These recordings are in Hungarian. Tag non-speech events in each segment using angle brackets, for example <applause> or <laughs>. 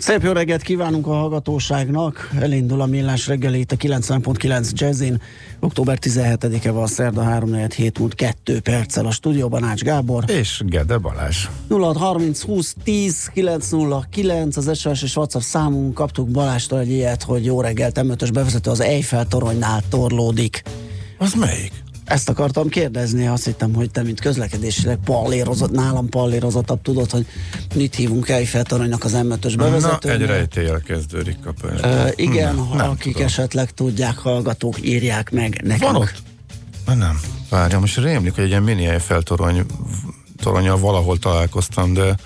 Szép jó reggelt kívánunk a hallgatóságnak. Elindul a millás reggeli itt a 90.9 Jazzin. Október 17-e van szerda 3 7 múlt 2 perccel a stúdióban Ács Gábor. És Gede Balázs. 0630 20 10 909 az SOS és WhatsApp számunk. Kaptuk Balástól egy ilyet, hogy jó reggelt, m bevezető az Eiffel toronynál torlódik. Az melyik? Ezt akartam kérdezni, azt hittem, hogy te, mint közlekedésileg pallérozott, nálam pallérozottabb, tudod, hogy mit hívunk Eiffel toronynak az M5-ös bevezetőnél. Na, egy rejtélyel kezdődik a Ö, igen, nem, ha akik tudom. esetleg tudják, hallgatók, írják meg nekünk. Van ott? Na, nem. Várja, most rémlik, hogy egy ilyen mini Eiffel torony, toronyal valahol találkoztam, de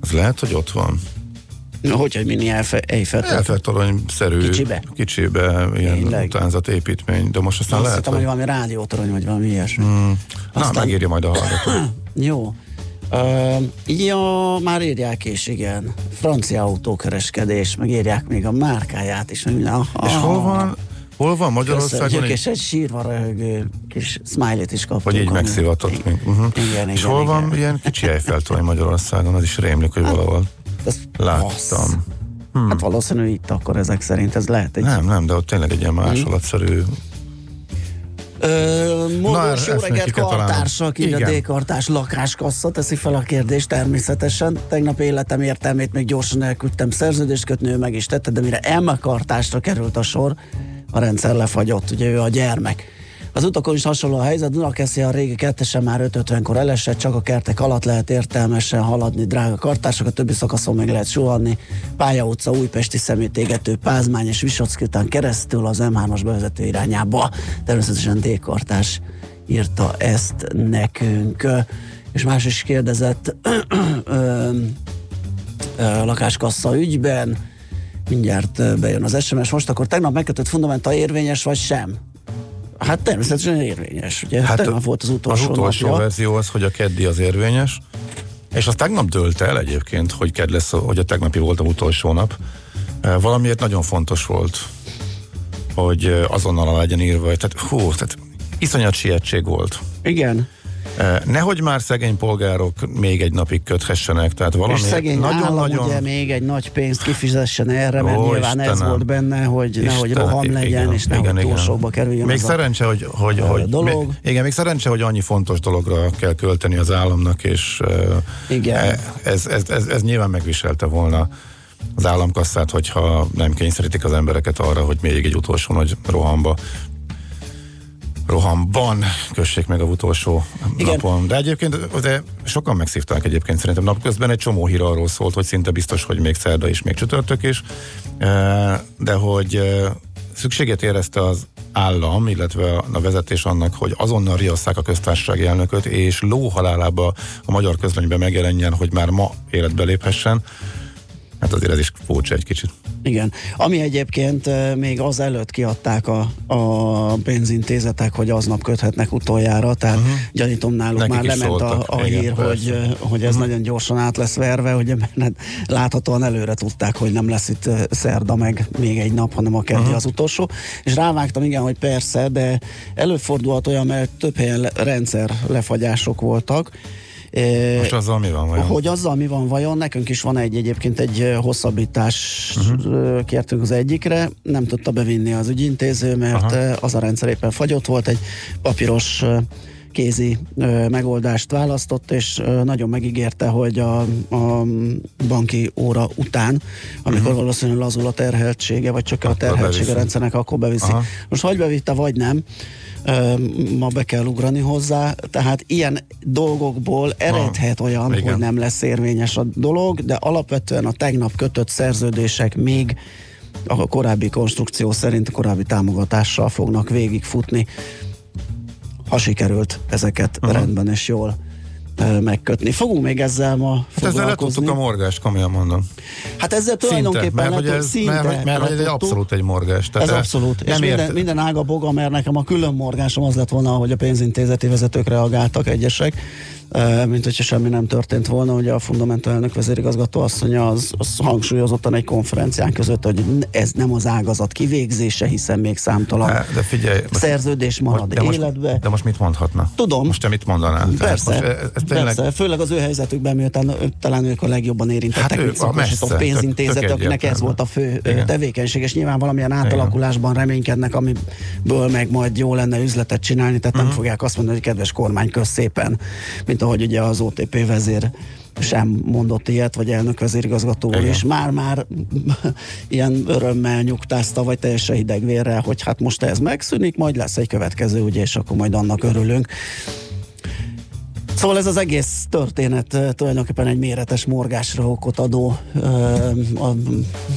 az lehet, hogy ott van. Hogy egy mini Eiffel, Eiffel torony? Eiffel torony-szerű, Kicsibe? kicsibe ilyen Tényleg? utánzat építmény, de most aztán Azt lehet, hittem, hogy valami rádiótorony, vagy valami ilyesmi. Hmm. Na, Aztán- megírja majd a hallgató. <clears throat> Jó. Uh, ja, már írják is, igen. Francia autókereskedés, meg írják még a márkáját is. Meg, minden. Aha. És hol van, hol van Magyarországon? Köszönjük, egy- és egy sírva röhögő kis smiley-t is kaptunk. Vagy így megszivatott még. Uh-huh. Igen, És igen, hol van igen. ilyen kicsi Eiffel Magyarországon? Az is rémlik, hogy valahol Ez láttam. Passz. Hát valószínű itt akkor ezek szerint ez lehet egy... Nem, nem, de ott tényleg egy ilyen másolatszerű Ö, Na, Módos jó reggelt kartársak, így a. D-kartás lakáskassa teszi fel a kérdést természetesen. Tegnap életem értelmét még gyorsan elküldtem szerződést kötni, ő meg is tette, de mire M kartásra került a sor, a rendszer lefagyott, ugye ő a gyermek. Az utakon is hasonló a helyzet, Dunakeszi a régi kettesen már 5.50-kor elesett, csak a kertek alatt lehet értelmesen haladni, drága kartársak, a többi szakaszon meg lehet suhanni. Pálya utca, Újpesti szemétégető, Pázmány és Visocki után keresztül az M3-as bevezető irányába. Természetesen D-kartás írta ezt nekünk. És más is kérdezett <clears throat> lakáskassa ügyben, mindjárt bejön az SMS. Most akkor tegnap megkötött fundamenta érvényes vagy sem? Hát természetesen érvényes. Ugye? Hát tegnap volt az utolsó, Az utolsó napja. verzió az, hogy a keddi az érvényes, és az tegnap dőlt el egyébként, hogy kedd lesz, hogy a tegnapi volt a utolsó nap. Eh, Valamiért nagyon fontos volt, hogy eh, azonnal legyen írva, tehát hú, tehát iszonyat sietség volt. Igen. Eh, Nehogy már szegény polgárok még egy napig köthessenek, tehát valami és szegény állam nagyon-nagyon... ugye még egy nagy pénzt kifizessen erre, mert Ó, nyilván ez Istenem. volt benne, hogy nehogy Istenem, roham igen, legyen, és nehogy igen, igen. túlsóba kerüljön Még az a- szerencse, hogy, hogy, ö, hogy dolog. Még, igen, még szerencse, hogy annyi fontos dologra kell költeni az államnak, és Igen. e- ez, ez, ez, ez nyilván megviselte volna az államkasszát, hogyha nem kényszerítik az embereket arra, hogy még egy utolsó nagy rohamba rohamban kössék meg a utolsó Igen. napon. De egyébként de sokan megszívták egyébként szerintem napközben egy csomó hír arról szólt, hogy szinte biztos, hogy még szerda is, még csütörtök is, de hogy szükséget érezte az állam, illetve a vezetés annak, hogy azonnal riasszák a köztársasági elnököt, és lóhalálába a magyar közlönyben megjelenjen, hogy már ma életbe léphessen. Hát azért ez is furcsa egy kicsit. Igen. Ami egyébként még az előtt kiadták a, a pénzintézetek, hogy aznap köthetnek utoljára, tehát uh-huh. gyanítom náluk Nekik már lement a, szóltak. a Igen, hír, persze. hogy, hogy ez uh-huh. nagyon gyorsan át lesz verve, ugye, mert láthatóan előre tudták, hogy nem lesz itt szerda meg még egy nap, hanem a keddi uh-huh. az utolsó. És rávágtam, igen, hogy persze, de előfordulhat olyan, mert több helyen le- rendszer lefagyások voltak, Most azzal mi van vajon? Hogy azzal mi van vajon, nekünk is van egy egyébként egy hosszabbítás uh-huh. kértünk az egyikre, nem tudta bevinni az ügyintéző, mert Aha. az a rendszer éppen fagyott volt, egy papíros kézi ö, megoldást választott, és ö, nagyon megígérte, hogy a, a banki óra után, amikor uh-huh. valószínűleg lazul a terheltsége, vagy csak a terheltsége a rendszernek, akkor beviszi. Aha. Most vagy bevitte, vagy nem, ma be kell ugrani hozzá, tehát ilyen dolgokból eredhet Aha. olyan, Igen. hogy nem lesz érvényes a dolog, de alapvetően a tegnap kötött szerződések még a korábbi konstrukció szerint a korábbi támogatással fognak végigfutni ha sikerült ezeket uh-huh. rendben és jól megkötni. Fogunk még ezzel ma Hát ezzel letudtuk a morgást, komolyan mondom. Hát ezzel tulajdonképpen mert, hogy ez, szinte mert, mert, mert ez egy abszolút egy morgás. Tehát ez abszolút. És minden, minden ága boga, mert nekem a külön morgásom az lett volna, hogy a pénzintézeti vezetők reagáltak egyesek, mint hogyha semmi nem történt volna. Ugye a Fundamental elnök vezérigazgató asszonya az, az hangsúlyozottan egy konferencián között, hogy ez nem az ágazat kivégzése, hiszen még számtalan de figyelj, szerződés marad de most, életbe. De most mit mondhatna? Tudom. Most te mit mondanál? Persze, most, ez tényleg... persze, főleg az ő helyzetükben, miután talán ők a legjobban érintettek, hát mint szakosított pénzintézet, akinek ez volt a fő Igen. tevékenység, és nyilván valamilyen átalakulásban reménykednek, amiből meg majd jó lenne üzletet csinálni, tehát uh-huh. nem mhm. fogják azt mondani, hogy kedves kormány, kösz szépen, mint ahogy ugye az OTP vezér sem mondott ilyet, vagy elnök vezérigazgató is már-már <laughs> ilyen örömmel nyugtázta, vagy teljesen hidegvérrel, hogy hát most ez megszűnik, majd lesz egy következő, ugye, és akkor majd annak örülünk. Szóval ez az egész történet tulajdonképpen egy méretes morgásra okot adó. Uh, a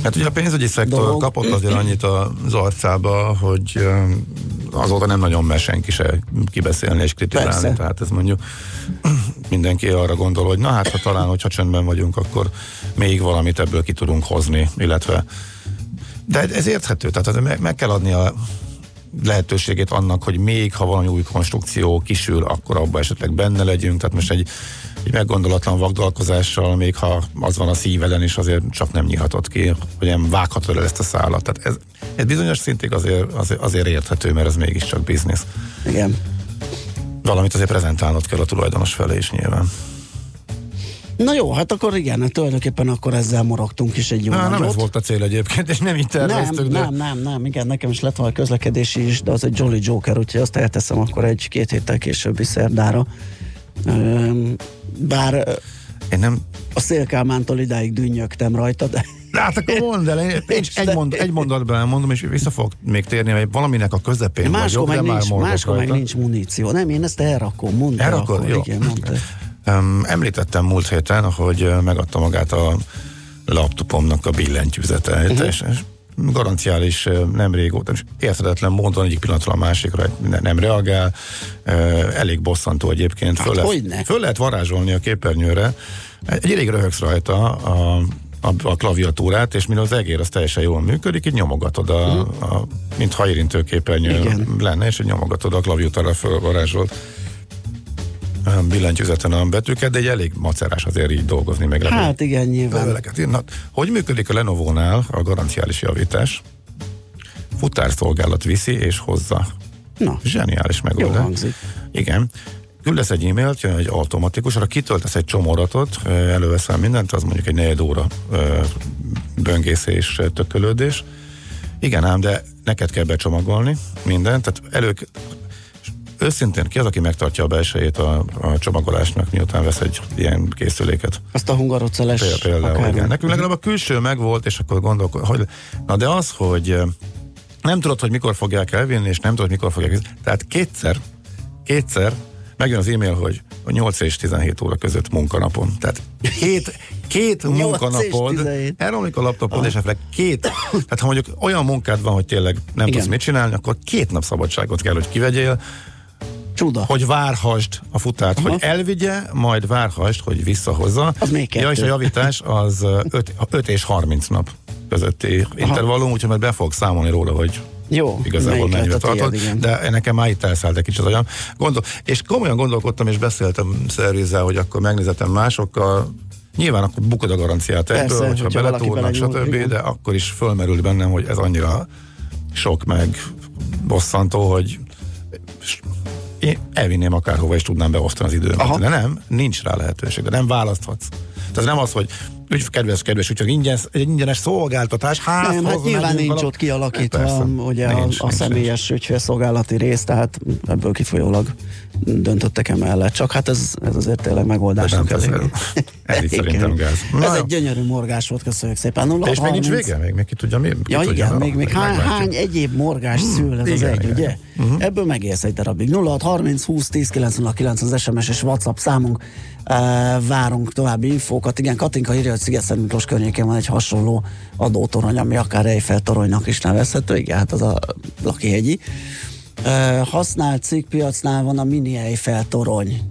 hát ugye a pénzügyi szektor dolog. kapott azért annyit az arcába, hogy azóta nem nagyon mer senki se kibeszélni és kritizálni. Persze. Tehát ez mondjuk mindenki arra gondol, hogy na hát ha talán, hogyha csöndben vagyunk, akkor még valamit ebből ki tudunk hozni, illetve de ez érthető, tehát meg kell adni a lehetőségét annak, hogy még ha valami új konstrukció kisül, akkor abban esetleg benne legyünk. Tehát most egy, egy meggondolatlan vagdalkozással, még ha az van a szíveden is, azért csak nem nyílhatott ki, hogy nem vághatod el ezt a szállat. Tehát ez, ez bizonyos szintig azért, azért, azért érthető, mert ez mégiscsak biznisz. Igen. Valamit azért prezentálnod kell a tulajdonos felé is nyilván. Na jó, hát akkor igen, hát tulajdonképpen akkor ezzel morogtunk is egy jó Na, Nem ez volt a cél egyébként, és nem így terveztük. Nem, de... nem, nem, nem, igen, nekem is lett volna közlekedési is, de az egy Jolly Joker, úgyhogy azt elteszem akkor egy-két héttel későbbi szerdára. Bár én nem... a szélkámántól idáig dünnyögtem rajta, de de hát akkor mondd el, én <laughs> egy, egy, mond, egy mondatban elmondom, és vissza fog még térni, hogy valaminek a közepén máskor vagyok, meg de nincs, már Máskor meg nincs muníció. Nem, én ezt elrakom, mondd Elrakod, akkor, jó. Igen, mondd Um, említettem múlt héten, hogy megadta magát a laptopomnak a billentyűzete, uh-huh. és, és garanciális nem régóta, és érthetetlen módon egyik pillanatra a másikra nem reagál, elég bosszantó egyébként. Hát föl, lehet, föl lehet varázsolni a képernyőre, egy elég röhögsz rajta a, a, a klaviatúrát, és mire az egér az teljesen jól működik, így nyomogatod, a, uh-huh. a, mintha érintő képernyő Igen. lenne, és nyomogatod a klaviatúra fölvarázsolt billentyűzeten a betűket, de egy elég macerás azért így dolgozni meg. Hát igen, nyilván. Na, hogy működik a Lenovo-nál a garanciális javítás? Futárszolgálat viszi és hozza. Na. Zseniális megoldás. Igen. Küldesz egy e-mailt, jön egy automatikus, arra kitöltesz egy csomóratot, előveszel mindent, az mondjuk egy negyed óra böngészés, tökölődés. Igen ám, de neked kell becsomagolni mindent, tehát elő, őszintén ki az, aki megtartja a belsejét a, a csomagolásnak, miután vesz egy ilyen készüléket? Azt a hungaroceles Például, például igen. Nekünk legalább a külső megvolt, és akkor gondolok, hogy na de az, hogy nem tudod, hogy mikor fogják elvinni, és nem tudod, mikor fogják. Tehát kétszer, kétszer megjön az e-mail, hogy 8 és 17 óra között munkanapon. Tehát két, két <laughs> munkanapod, elromlik a laptopod, ah. és esetleg két, tehát ha mondjuk olyan munkád van, hogy tényleg nem Igen. tudsz mit csinálni, akkor két nap szabadságot kell, hogy kivegyél, Csuda. Hogy várhasd a futárt, Aha. hogy elvigye, majd várhasd, hogy visszahozza. Az még kettő. Ja, és a javítás az 5 és 30 nap közötti intervallum, úgyhogy majd be fog számolni róla, hogy jó, igazából mennyivel tartott, de nekem már itt elszállt egy kicsit olyan. Gondol, és komolyan gondolkodtam, és beszéltem szervizzel, hogy akkor megnézetem másokkal, Nyilván akkor bukod a garanciát ebből, hogyha, hogyha beletúrnak, stb., igen. de akkor is fölmerül bennem, hogy ez annyira sok meg bosszantó, hogy én elvinném akárhova, és tudnám beosztani az időmet. Aha. De nem, nincs rá lehetőség, de nem választhatsz. Tehát nem az, hogy ügy, kedves, kedves, úgyhogy ingyen, egy ingyenes szolgáltatás, házhoz Nem, hát nyilván nincs valahol. ott kialakítva Persze. ugye a, Nincs, a nincs, személyes ügyfélszolgálati rész, tehát ebből kifolyólag döntöttek emellett. Csak hát ez, ez azért tényleg nincs. megoldásnak elég. <laughs> Ez így szerintem gáz. Ez Na jó. egy gyönyörű morgás volt, köszönjük szépen. 0, És még nincs vége? Még, még ki tudja mi? Ki Ja tudja, igen, na, még, még hány, hány egyéb morgás szül ez az igen, egy, igen. ugye? Uh-huh. Ebből megélsz egy darabig. 06 30 20 10 909 az SMS és WhatsApp számunk. Uh, várunk további infókat. Igen, Katinka írja, hogy Sziget Miklós környékén van egy hasonló adótorony, ami akár Eiffel toronynak is nevezhető. Igen, hát az a Lakihegyi. Uh, használt cikkpiacnál van a mini Eiffel torony.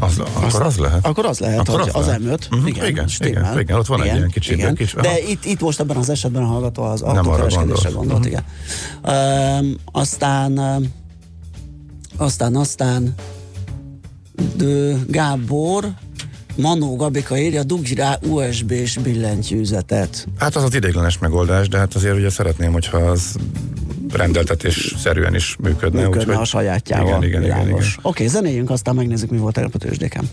Az, akkor az lehet. Akkor az lehet, Akkor hogy az az, lehet. M5. Mhm, Igen, igen, stimmel. igen, igen, ott van egy ilyen kicsi- igen. kis- aha. De itt, itt most ebben az esetben a hallgató az autókereskedésre gondolt. gondolt, igen. Um, aztán um, aztán, aztán de Gábor Manó Gabika írja, dugj rá USB-s billentyűzetet. Hát az az ideiglenes megoldás, de hát azért ugye szeretném, hogyha az rendeltetés szerűen is működne. Működne úgyhogy- a sajátjával. Igen, igen, igen, igen. Oké, zenéljünk, aztán megnézzük, mi volt tegnap a tőzsdéken.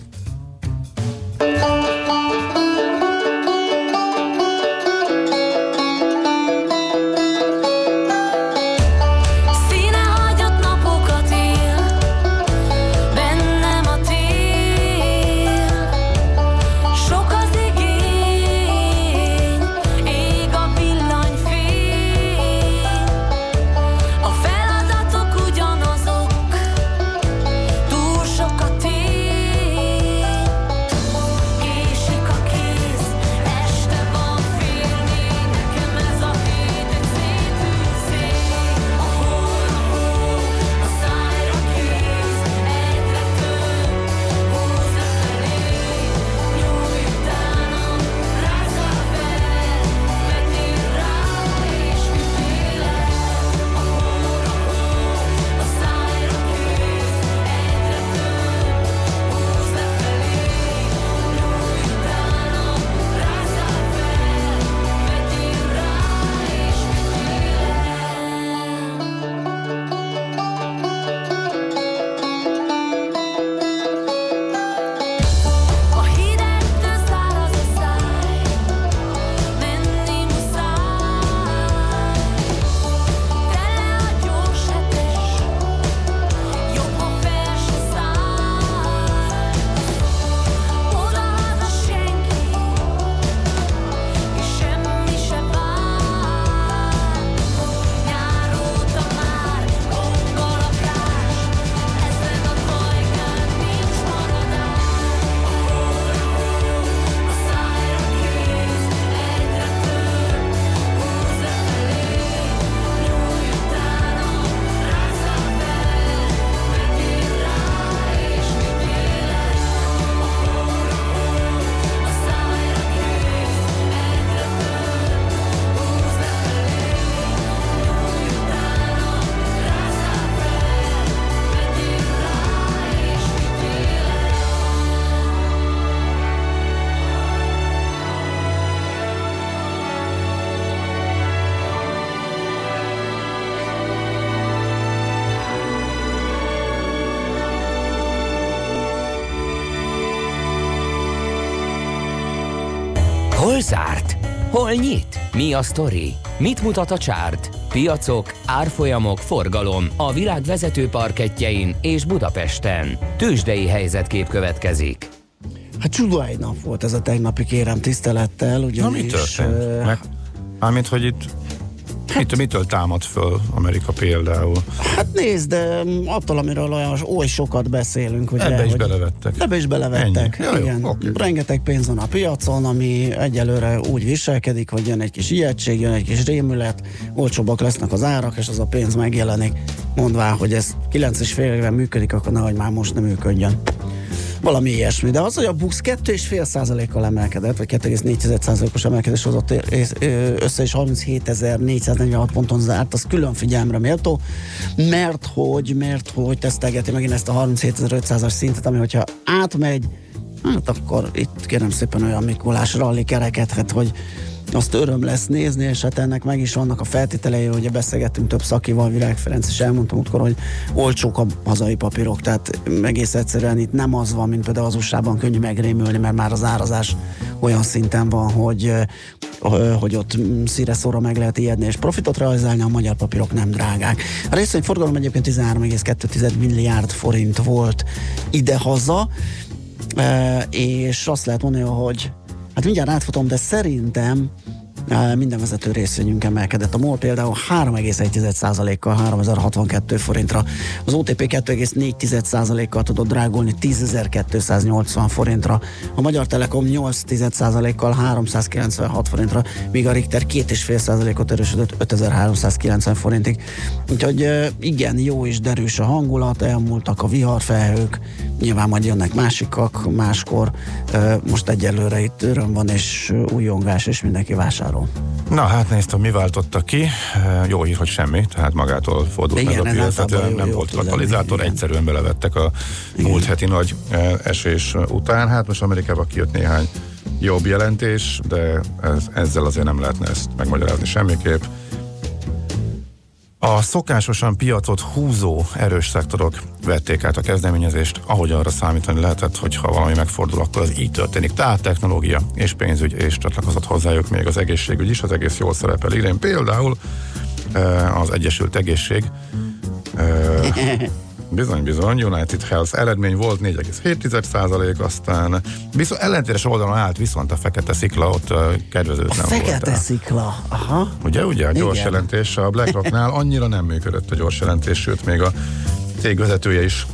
Hol nyit? Mi a sztori? Mit mutat a csárt? Piacok, árfolyamok, forgalom a világ vezető parketjein és Budapesten. Tősdei helyzetkép következik. Hát csudály nap volt ez a tegnapi, kérem tisztelettel, Na ugyanis... mi történt? Meg, mármint, hogy itt mitől, mitől támad föl Amerika például? Hát nézd, de mm, attól, amiről olyan oly sokat beszélünk, ugye, Ebbe is hogy belevettek. Ebbe is belevettek. Ennyi. Ja, jó, Igen. oké. Rengeteg pénz van a piacon, ami egyelőre úgy viselkedik, hogy jön egy kis ijegység, jön egy kis rémület, olcsóbbak lesznek az árak, és az a pénz megjelenik, mondván, hogy ez 9 és fél éve működik, akkor nehogy már most nem működjön. Valami ilyesmi. De az, hogy a BUX 2,5%-kal emelkedett, vagy 2,4%-os emelkedés hozott össze, és 37.446 ponton zárt, az külön figyelmre méltó, mert hogy, mert hogy tesztelgeti megint ezt a 37.500-as szintet, ami hogyha átmegy, hát akkor itt kérem szépen olyan Mikulás ralli kerekedhet, hogy azt öröm lesz nézni, és hát ennek meg is vannak a feltételei, ugye beszélgettünk több szakival, Virág Ferenc is elmondtam múltkor, hogy olcsók a hazai papírok, tehát egész egyszerűen itt nem az van, mint például az USA-ban könnyű megrémülni, mert már az árazás olyan szinten van, hogy, hogy ott szíre szóra meg lehet ijedni, és profitot realizálni, a magyar papírok nem drágák. A részvényforgalom egyébként 13,2 milliárd forint volt ide-haza, és azt lehet mondani, hogy hát mindjárt átfutom, de szerintem minden vezető részvényünk emelkedett. A MOL például 3,1%-kal 3062 forintra, az OTP 2,4%-kal tudott drágulni 10.280 forintra, a Magyar Telekom 8%-kal 396 forintra, míg a Richter 2,5%-ot erősödött 5390 forintig. Úgyhogy igen, jó és derűs a hangulat, elmúltak a viharfelhők, nyilván majd jönnek másikak máskor, most egyelőre itt öröm van és újongás, és mindenki vásárol. Na hát néztem, mi váltotta ki. Jó hír, hogy semmi, tehát magától fordult Igen, meg a piac, tehát jó- nem jó volt katalizátor, igen. egyszerűen belevettek a múlt heti nagy esés után. Hát most Amerikában kijött néhány jobb jelentés, de ez, ezzel azért nem lehetne ezt megmagyarázni semmiképp. A szokásosan piacot húzó erős szektorok vették át a kezdeményezést, ahogy arra számítani lehetett, hogy ha valami megfordul, akkor az így történik. Tehát technológia és pénzügy, és csatlakozott hozzájuk még az egészségügy is, az egész jól szerepel idén. Például eh, az Egyesült Egészség eh, <laughs> Bizony, bizony, United Health eredmény volt 4,7% aztán viszont ellentétes oldalon állt viszont a fekete szikla, ott kedvezőtlen volt. Fekete szikla, aha. Ugye, ugye, a gyors Igen. jelentés a BlackRocknál annyira nem működött a gyors jelentés, sőt, még a cég vezetője is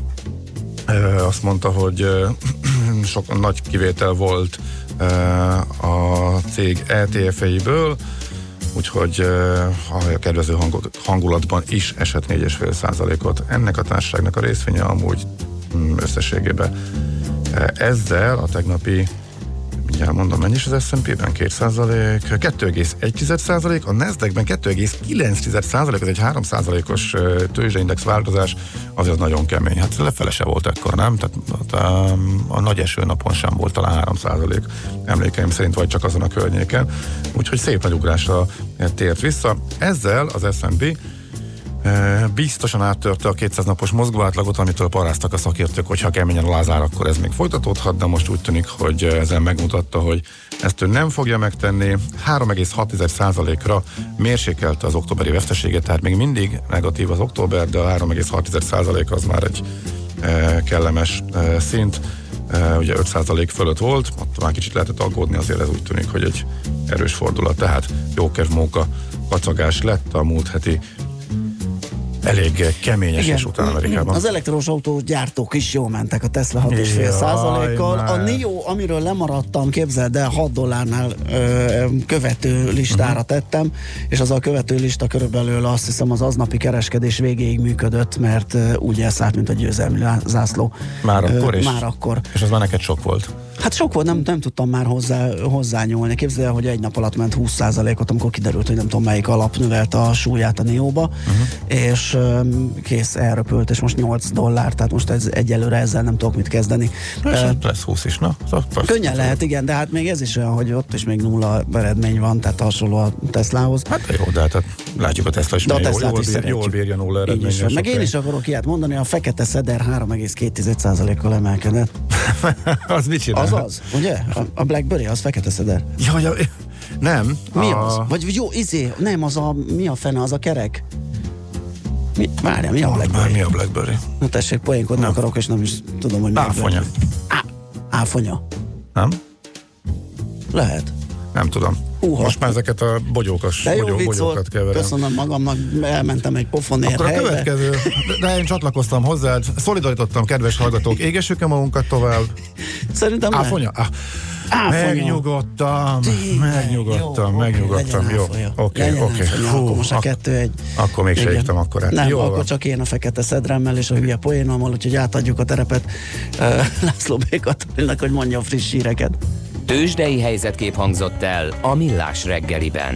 ö, azt mondta, hogy ö, <clears throat> sok nagy kivétel volt ö, a cég ETF-eiből, úgyhogy a kedvező hangulatban is esett 4,5%-ot. Ennek a társaságnak a részvénye amúgy mm, összességében ezzel a tegnapi mindjárt mondom, mennyi is az S&P-ben? 2 2,1 a Nasdaq-ben 2,9 ez egy 3 os tőzsdeindex változás, azért az nagyon kemény. Hát lefele se volt ekkor, nem? Tehát hát, um, a nagy eső napon sem volt talán 3 emlékeim szerint, vagy csak azon a környéken. Úgyhogy szép nagy ugrásra tért vissza. Ezzel az S&P Biztosan áttörte a 200 napos mozgóátlagot, amitől paráztak a szakértők, hogy ha keményen lázár, akkor ez még folytatódhat, de most úgy tűnik, hogy ezzel megmutatta, hogy ezt ő nem fogja megtenni. 3,6%-ra mérsékelte az októberi veszteséget, tehát még mindig negatív az október, de a 3,6% az már egy kellemes szint. Ugye 5% fölött volt, ott már kicsit lehetett aggódni, azért ez úgy tűnik, hogy egy erős fordulat. Tehát jókedv móka kacagás lett a múlt heti elég kemény esés után Amerikában. Az elektromos autó gyártók is jól mentek a Tesla 6,5 Jaj, százalékkal. A. NIO, amiről lemaradtam, képzeld el, 6 dollárnál ö, követő listára Mhm. uh-huh. tettem, és az a követő lista körülbelül azt hiszem az aznapi kereskedés végéig működött, mert ö, úgy elszállt, mint a győzelmi zászló. Már Ö, akkor is? Már akkor. És az már neked sok volt. Hát sok volt, nem, nem tudtam már hozzá, hozzányúlni. Képzeld el, hogy egy nap alatt ment 20%-ot, amikor kiderült, hogy nem tudom melyik alap növelte a súlyát a Nióba, uh-huh. és kész, elröpült, és most 8 dollár, tehát most ez, egyelőre ezzel nem tudok mit kezdeni. És Ö, lesz 20 is, na? Persze. Könnyen lehet, igen, de hát még ez is olyan, hogy ott is még nulla eredmény van, tehát hasonló a Teslához. Hát jó, de hát látjuk a Tesla is, De a Teslát jól, is jól, jól bírja nulla van. Meg én is akarok ilyet mondani, a fekete szeder 3,2%-kal emelkedett. <laughs> az mit csinál? Az az, ugye? A, a Blackberry, az fekete szeder. Ja, ja, nem. Mi a, az? Vagy jó, izé, nem, az a, mi a fene, az a kerek? Mi, várjál, mi a Már Blackberry? mi a Blackberry? Na tessék, poénkodni Nem. akarok, és nem is tudom, hogy mi Áfonya. Á, áfonya. Nem? Lehet. Nem tudom. Húha. Most már ezeket a bogyókas, De jó bogyó, bogyókat keverem. Köszönöm magamnak, elmentem egy pofonér Akkor a helybe. következő, de- én csatlakoztam hozzád, szolidarítottam, kedves hallgatók, égessük-e magunkat tovább? Szerintem. Áfonya? Ah, Áfonya. megnyugodtam, Tényleg, megnyugodtam, jó, megnyugodtam, jó. Oké, oké. Hú, Akkor most a kettő egy. Akkor még se égtem akkor át. Nem, Jól akkor van. csak én a fekete szedremmel és a hülye poénommal, úgyhogy átadjuk a terepet uh, <laughs> László B. Katalinnak, hogy mondja a friss híreket. Tőzsdei helyzetkép hangzott el a Millás reggeliben.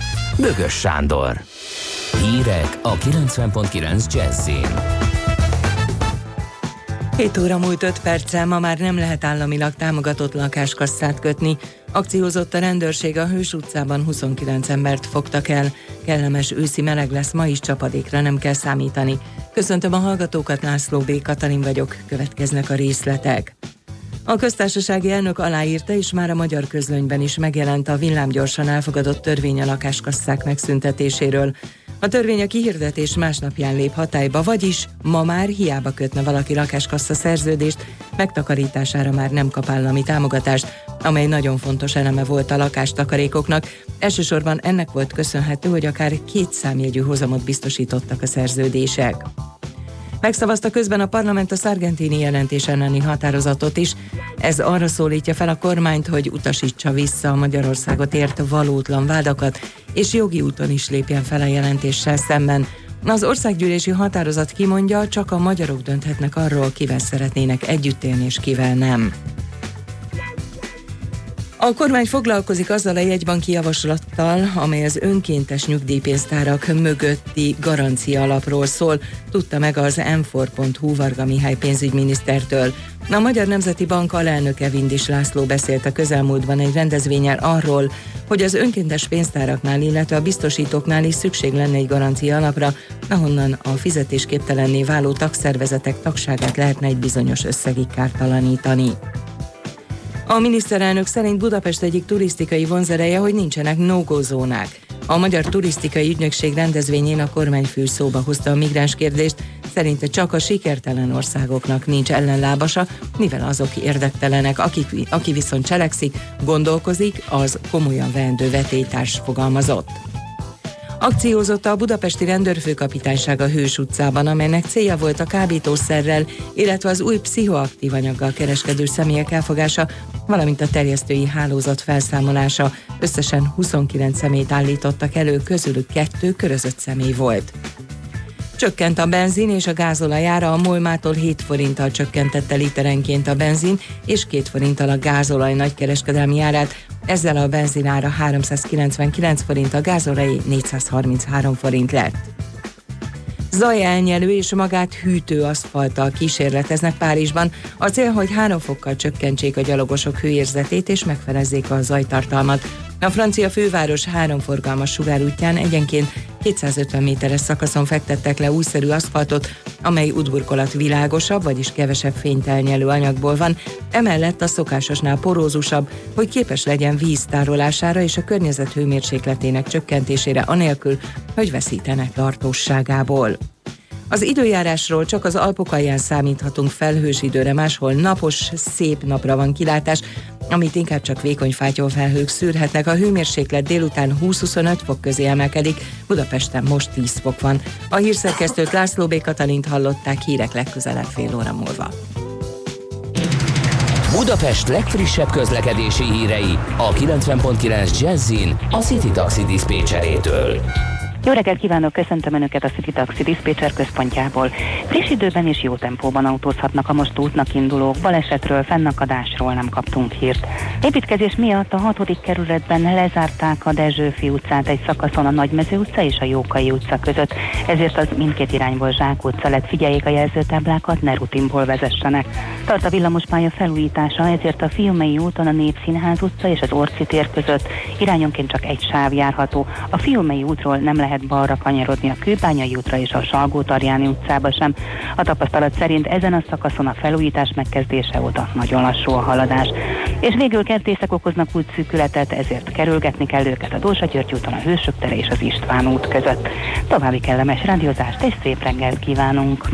Bögös Sándor. Hírek a 90.9 Jazzin. 7 óra múlt 5 perccel ma már nem lehet államilag támogatott lakáskasszát kötni. Akciózott a rendőrség a Hős utcában 29 embert fogtak el. Kellemes őszi meleg lesz, ma is csapadékra nem kell számítani. Köszöntöm a hallgatókat, László B. Katalin vagyok, következnek a részletek. A köztársasági elnök aláírta, és már a magyar közlönyben is megjelent a villámgyorsan elfogadott törvény a lakáskasszák megszüntetéséről. A törvény a kihirdetés másnapján lép hatályba, vagyis ma már hiába kötne valaki lakáskassa szerződést, megtakarítására már nem kap állami támogatást, amely nagyon fontos eleme volt a lakástakarékoknak. Elsősorban ennek volt köszönhető, hogy akár két számjegyű hozamot biztosítottak a szerződések. Megszavazta közben a parlament a szargentini jelentés elleni határozatot is. Ez arra szólítja fel a kormányt, hogy utasítsa vissza a Magyarországot ért valótlan vádakat, és jogi úton is lépjen fel a jelentéssel szemben. Az országgyűlési határozat kimondja, csak a magyarok dönthetnek arról, kivel szeretnének együtt élni, és kivel nem. A kormány foglalkozik azzal a jegybanki javaslattal, amely az önkéntes nyugdíjpénztárak mögötti garancia alapról szól, tudta meg az m Varga Mihály pénzügyminisztertől. A Magyar Nemzeti Bank alelnöke Vindis László beszélt a közelmúltban egy rendezvényen arról, hogy az önkéntes pénztáraknál, illetve a biztosítóknál is szükség lenne egy garancia alapra, ahonnan a fizetésképtelenné váló tagszervezetek tagságát lehetne egy bizonyos összegig kártalanítani. A miniszterelnök szerint Budapest egyik turisztikai vonzereje, hogy nincsenek no zónák. A Magyar Turisztikai Ügynökség rendezvényén a kormányfő szóba hozta a migráns kérdést, szerinte csak a sikertelen országoknak nincs ellenlábasa, mivel azok érdektelenek, akik, aki viszont cselekszik, gondolkozik, az komolyan veendő vetétárs fogalmazott. Akciózott a budapesti rendőrfőkapitányság a Hős utcában, amelynek célja volt a kábítószerrel, illetve az új pszichoaktív anyaggal kereskedő személyek elfogása, valamint a terjesztői hálózat felszámolása. Összesen 29 személyt állítottak elő, közülük kettő körözött személy volt. Csökkent a benzin és a gázolaj ára, a Molmától 7 forinttal csökkentette literenként a benzin, és 2 forinttal a gázolaj nagykereskedelmi árát. Ezzel a benzinára 399 forint, a gázolaj 433 forint lett. Zajelnyelő és magát hűtő aszfalttal kísérleteznek Párizsban. A cél, hogy három fokkal csökkentsék a gyalogosok hőérzetét és megfelezzék a zajtartalmat. A francia főváros három forgalmas sugárútján egyenként 250 méteres szakaszon fektettek le újszerű aszfaltot, amely útburkolat világosabb, vagyis kevesebb fényt elnyelő anyagból van, emellett a szokásosnál porózusabb, hogy képes legyen víz tárolására és a környezet hőmérsékletének csökkentésére anélkül, hogy veszítenek tartóságából. Az időjárásról csak az Alpok alján számíthatunk felhős időre, máshol napos, szép napra van kilátás, amit inkább csak vékony fátyolfelhők szűrhetnek. A hőmérséklet délután 20-25 fok közé emelkedik, Budapesten most 10 fok van. A hírszerkesztőt László B. Katalint hallották hírek legközelebb fél óra múlva. Budapest legfrissebb közlekedési hírei a 90.9 Jazzin a City Taxi Dispécsejétől. Jó reggelt kívánok, köszöntöm Önöket a City Taxi Dispatcher központjából. Friss időben és jó tempóban autózhatnak a most útnak indulók, balesetről, fennakadásról nem kaptunk hírt. Építkezés miatt a 6. kerületben lezárták a Dezsőfi utcát egy szakaszon a Nagymező utca és a Jókai utca között, ezért az mindkét irányból Zsák utca lett. Figyeljék a jelzőtáblákat, ne rutinból vezessenek. Tart a villamospálya felújítása, ezért a Fiumei úton a Népszínház utca és az Orci tér között irányonként csak egy sáv járható. A Fiumei útról nem lehet balra kanyarodni a Kőbányai útra és a Salgó-Tarjáni utcába sem. A tapasztalat szerint ezen a szakaszon a felújítás megkezdése óta nagyon lassú a haladás. És végül kertészek okoznak útszűkületet, ezért kerülgetni kell őket a Dózsa György úton, a Hősök tere és az István út között. További kellemes rádiózást és szép reggelt kívánunk!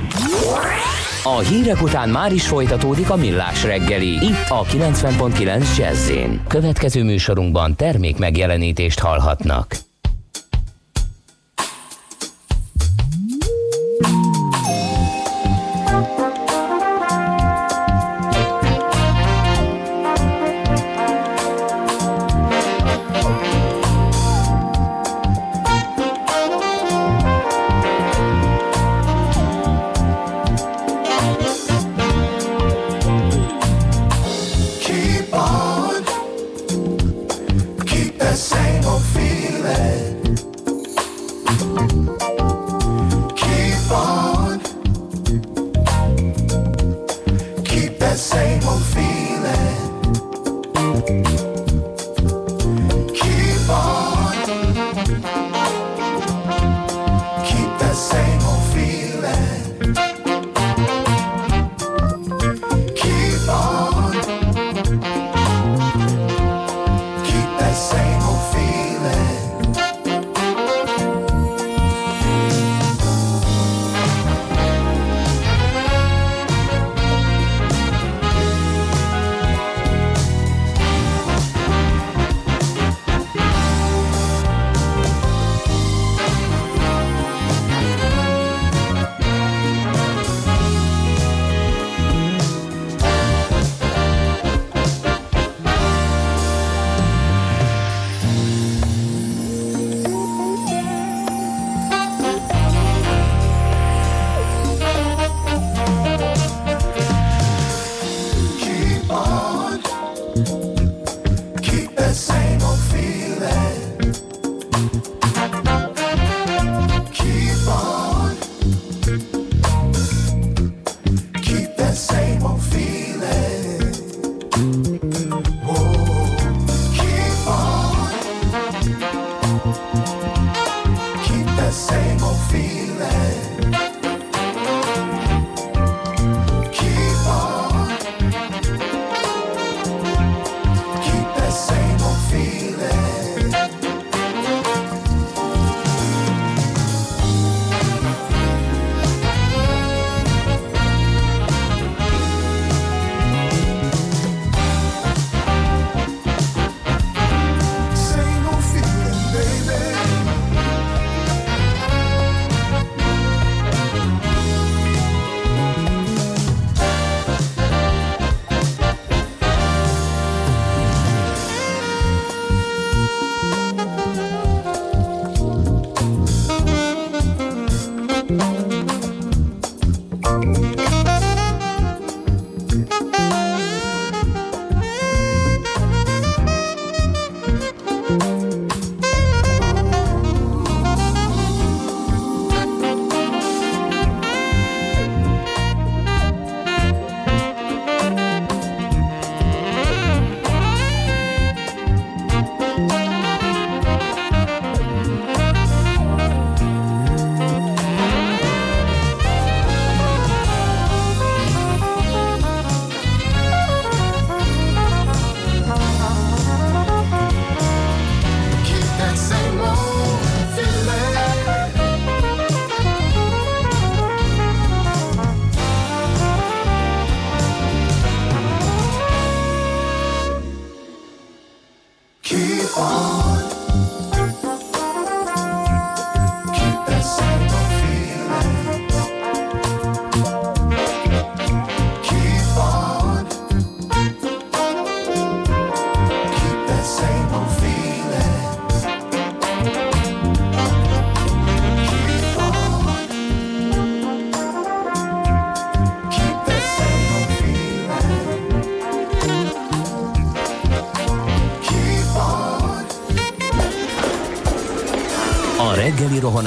A hírek után már is folytatódik a millás reggeli, itt a 90.9 jazz Következő műsorunkban termék megjelenítést hallhatnak.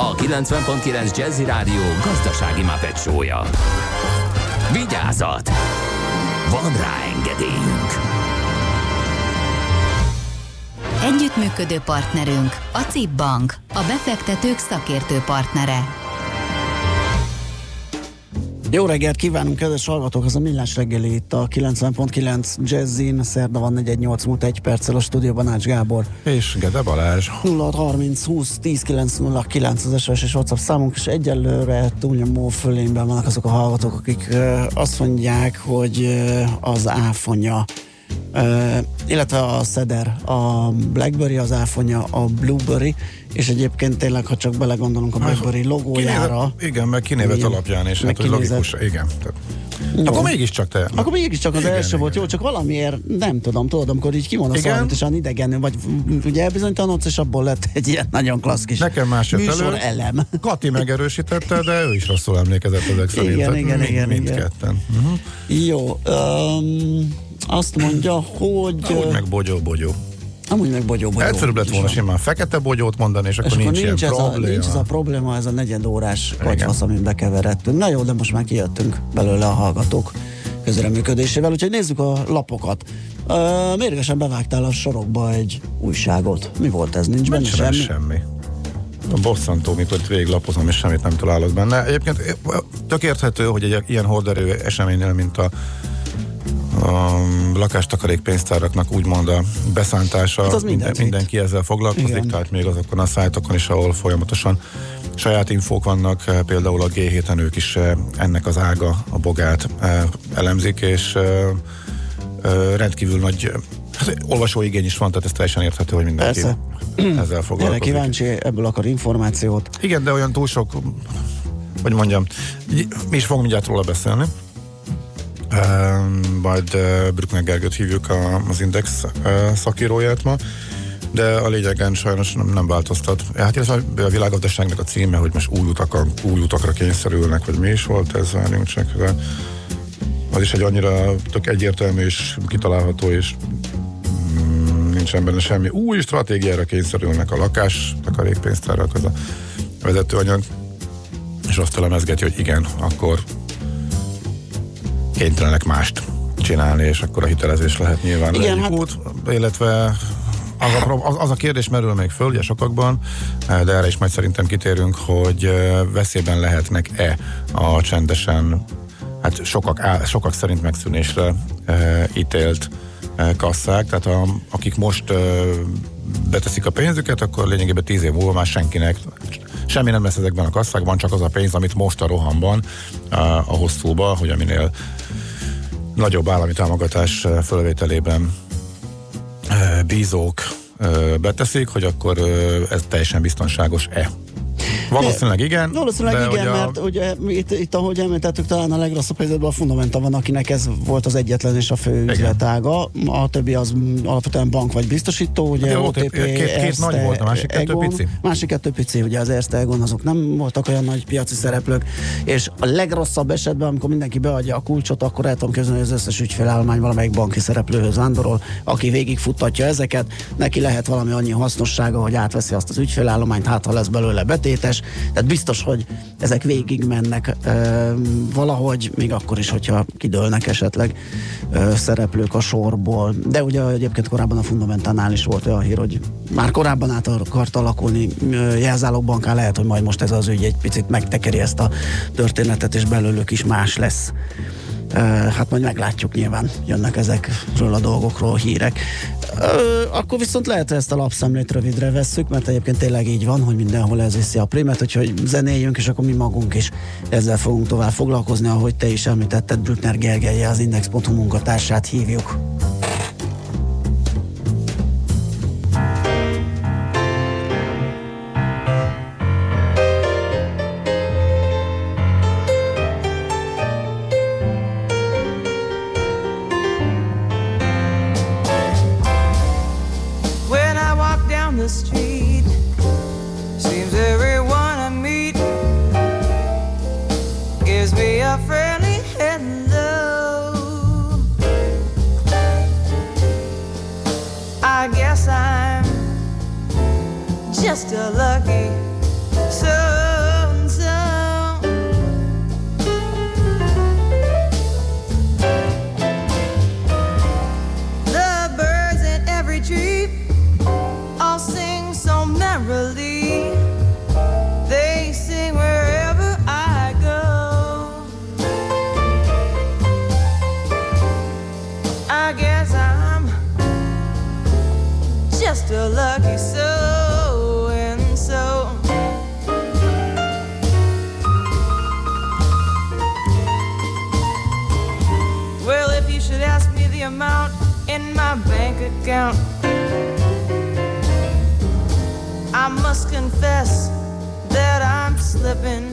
a 90.9 Jazzy Rádió gazdasági mapetsója. Vigyázat! Van rá engedélyünk! Együttműködő partnerünk a CIP Bank, a befektetők szakértő partnere. Jó reggelt kívánunk, kedves hallgatók! Ez a Millás reggeli itt a 90.9 Jazzin. Szerda van 418 múlt egy perccel a stúdióban Ács Gábor. És Gede Balázs. 0630 20 10 909 az SOS és WhatsApp számunk, és egyelőre túlnyomó fölényben vannak azok a hallgatók, akik azt mondják, hogy az áfonya Uh, illetve a Cedar, a Blackberry, az áfonya, a Blueberry, és egyébként tényleg, ha csak belegondolunk a Blackberry logójára, Kinévet, igen, meg kinévet Igen. alapján, és hát, hogy logikus, igen. Jó. akkor mégiscsak te. Akkor mégiscsak az Igen, első volt igen. jó, csak valamiért nem tudom, tudod, amikor így kimondasz Igen. valamit, és idegenül, vagy ugye elbizonytalanodsz, és abból lett egy ilyen nagyon klassz kis Nekem más műsor elő. elem. Kati megerősítette, de ő is rosszul emlékezett ezek szerint. Igen, Tehát igen, mind- igen, igen. Mindketten. Uh-huh. Jó, um, azt mondja, hogy... Úgy ö, meg bogyó-bogyó. amúgy meg bogyó, bogyó. Egyszerűbb lett volna simán fekete bogyót mondani, és És akkor nincs, nincs, ilyen ez a, probléma. nincs ez a probléma, ez a negyed órás kagyvasz, amin bekeveredtünk. Na jó, de most már kijöttünk belőle a hallgatók közreműködésével, úgyhogy nézzük a lapokat. Uh, mérgesen bevágtál a sorokba egy újságot. Mi volt ez? Nincs benne semmi? semmi. A bosszantó, mikor végiglapozom, és semmit nem találok benne. Egyébként tök érthető, hogy egy ilyen horderő eseménynél, mint a a lakástakarék pénztáraknak úgymond a beszántása, Hát az minden, mindenki ezzel foglalkozik, Igen. tehát még azokon a szájtokon is, ahol folyamatosan saját infók vannak, eh, például a G7-en ők is eh, ennek az ága, a bogát eh, elemzik, és rendkívül nagy hát, olvasóigény is van, tehát ez teljesen érthető, hogy mindenki Persze. ezzel Erre foglalkozik. kíváncsi, ebből akar információt. Igen, de olyan túl sok, hogy mondjam, mi is fogunk mindjárt róla beszélni. Uh, majd uh, Brückner Gergőt hívjuk a, az Index uh, szakíróját ma, de a lényegen sajnos nem, nem változtat. Hát ez a világgazdaságnak a címe, hogy most új, utakra, új utakra kényszerülnek, vagy mi is volt ez, várjunk csak. De az is egy annyira tök egyértelmű és kitalálható, és mm, nincsen benne semmi. Új stratégiára kényszerülnek a lakás, takarékpénztárak, az a vezetőanyag, és azt elemezgeti, hogy igen, akkor kénytelenek mást csinálni, és akkor a hitelezés lehet nyilván Igen, hát- út, illetve az a, az, az a kérdés merül még föl, ugye sokakban, eh, de erre is majd szerintem kitérünk, hogy eh, veszélyben lehetnek-e a csendesen, hát sokak, á- sokak szerint megszűnésre e, ítélt e, kasszák, tehát a, akik most e, beteszik a pénzüket, akkor lényegében tíz év múlva már senkinek semmi nem lesz ezekben a kasszákban, csak az a pénz, amit most a rohamban, a, hosszúba, hogy aminél nagyobb állami támogatás fölvételében bízók beteszik, hogy akkor ez teljesen biztonságos-e. Valószínűleg igen. Valószínűleg igen, ugye a- mert ugye itt, itt, ahogy említettük, talán a legrosszabb helyzetben a Fundamenta van, akinek ez volt az egyetlen és a fő üzletága. A többi az alapvetően bank vagy biztosító, ugye Hát jó, OTP, két- két- Erste, nagy volt, a másik kettő Egon. pici? Másik kettő pici, ugye az Erste Egon, azok nem voltak olyan nagy piaci szereplők, és a legrosszabb esetben, amikor mindenki beadja a kulcsot, akkor el tudom képzelni, hogy az összes ügyfélállomány valamelyik banki szereplőhöz vándorol, aki végigfuttatja ezeket, neki lehet valami annyi hasznossága, hogy átveszi azt az ügyfélállományt, hát ha lesz belőle betétes, tehát biztos, hogy ezek végig mennek ö, valahogy, még akkor is, hogyha kidőlnek esetleg ö, szereplők a sorból. De ugye egyébként korábban a Fundamentánál is volt olyan hír, hogy már korábban át akart alakulni jelzálogbanká, lehet, hogy majd most ez az ügy egy picit megtekeri ezt a történetet, és belőlük is más lesz. Hát majd meglátjuk nyilván, jönnek ezekről a dolgokról hírek. Akkor viszont lehet, hogy ezt a lapszemlét rövidre vesszük, mert egyébként tényleg így van, hogy mindenhol ez viszi a primet, úgyhogy zenéljünk, és akkor mi magunk is ezzel fogunk tovább foglalkozni, ahogy te is említetted, Brückner Gergelye, az Index.hu munkatársát hívjuk. I must confess that I'm slipping.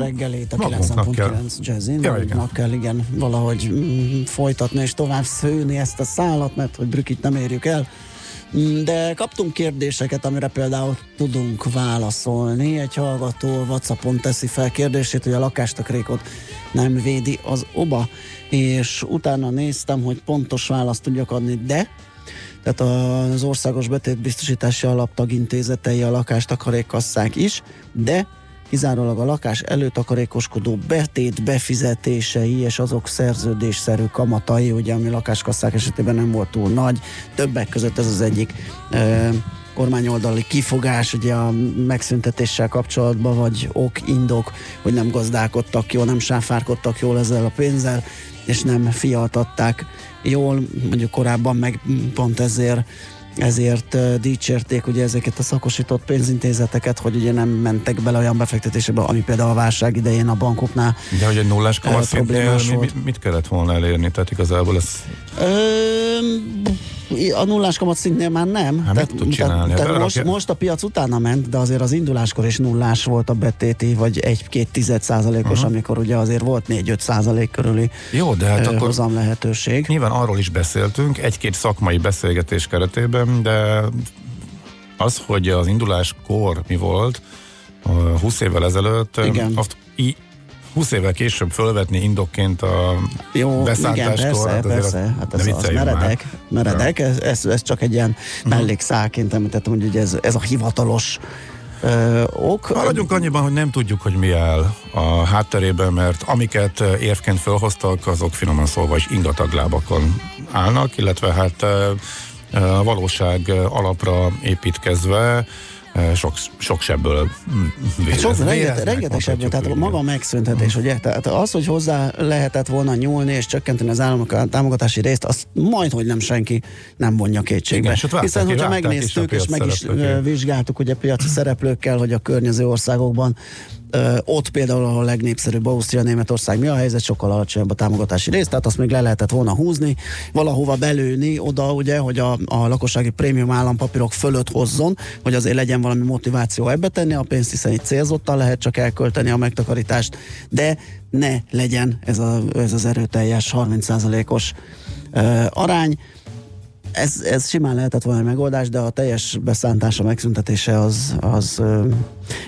Reggelét a magunknak kell. 9.9 Jazzin, Ja, magunknak kell igen valahogy mm, folytatni és tovább szőni ezt a szállat, mert hogy Brükit nem érjük el. Mm, De kaptunk kérdéseket, amire például tudunk válaszolni. Egy hallgató Whatsappon teszi fel kérdését, hogy a lakástakarékot nem védi az oba, és utána néztem, hogy pontos választ tudjak adni, de tehát az Országos Betétbiztosítási Alap tagintézetei a lakástakarékkasszák is, de kizárólag a lakás előtakarékoskodó betét befizetései és azok szerződésszerű kamatai, ugye ami lakáskasszák esetében nem volt túl nagy, többek között ez az egyik ö, kormányoldali kifogás ugye a megszüntetéssel kapcsolatban, vagy ok, indok, hogy nem gazdálkodtak jól, nem sáfárkodtak jól ezzel a pénzzel, és nem fialtatták jól, mondjuk korábban meg pont ezért ezért dicsérték ugye ezeket a szakosított pénzintézeteket, hogy ugye nem mentek bele olyan befektetésekbe, ami például a válság idején a bankoknál De hogy egy nullás kamatszintnél mi, mit kellett volna elérni? Tehát igazából ez Ö, a nullás kamat szintnél már nem. Hát mit tud csinálni? Tehát, tehát most, most a piac utána ment, de azért az induláskor is nullás volt a betéti, vagy egy-két tized százalékos, uh-huh. amikor ugye azért volt 4-5 százalék körüli jó, de hát akkor hozam lehetőség. nyilván arról is beszéltünk, egy-két szakmai beszélgetés keretében, de az, hogy az induláskor mi volt, a 20 évvel ezelőtt, Igen. azt 20 évvel később fölvetni indokként a Jó, igen, beszállításkor, persze, hát persze. Hát ez, az vicceljünk már. meredek, meredek ez, ez, ez, csak egy ilyen mellékszálként említettem, hogy ugye ez, ez a hivatalos ö, ok. Maradjunk annyiban, hogy nem tudjuk, hogy mi áll a hátterében, mert amiket érvként felhoztak, azok finoman szólva is ingataglábakon állnak, illetve hát a valóság alapra építkezve sok, sok sebből mm, vérez, Sok, rengeteg, rengeteg sebből, tehát maga a megszüntetés, ugye? Tehát az, hogy hozzá lehetett volna nyúlni és csökkenteni az államok támogatási részt, azt majd, hogy nem senki nem vonja kétségbe. Igen, Hiszen, hogyha megnéztük és meg is vizsgáltuk ugye piaci szereplőkkel, hogy a környező országokban ott például, ahol a legnépszerűbb Ausztria, Németország, mi a helyzet, sokkal alacsonyabb a támogatási rész, tehát azt még le lehetett volna húzni, valahova belőni oda, ugye, hogy a, a lakossági prémium állampapírok fölött hozzon, hogy azért legyen valami motiváció ebbe tenni a pénzt, hiszen itt célzottan lehet csak elkölteni a megtakarítást, de ne legyen ez, a, ez az erőteljes 30%-os ö, arány. Ez, ez simán lehetett volna egy megoldás, de a teljes beszántása, megszüntetése az, az,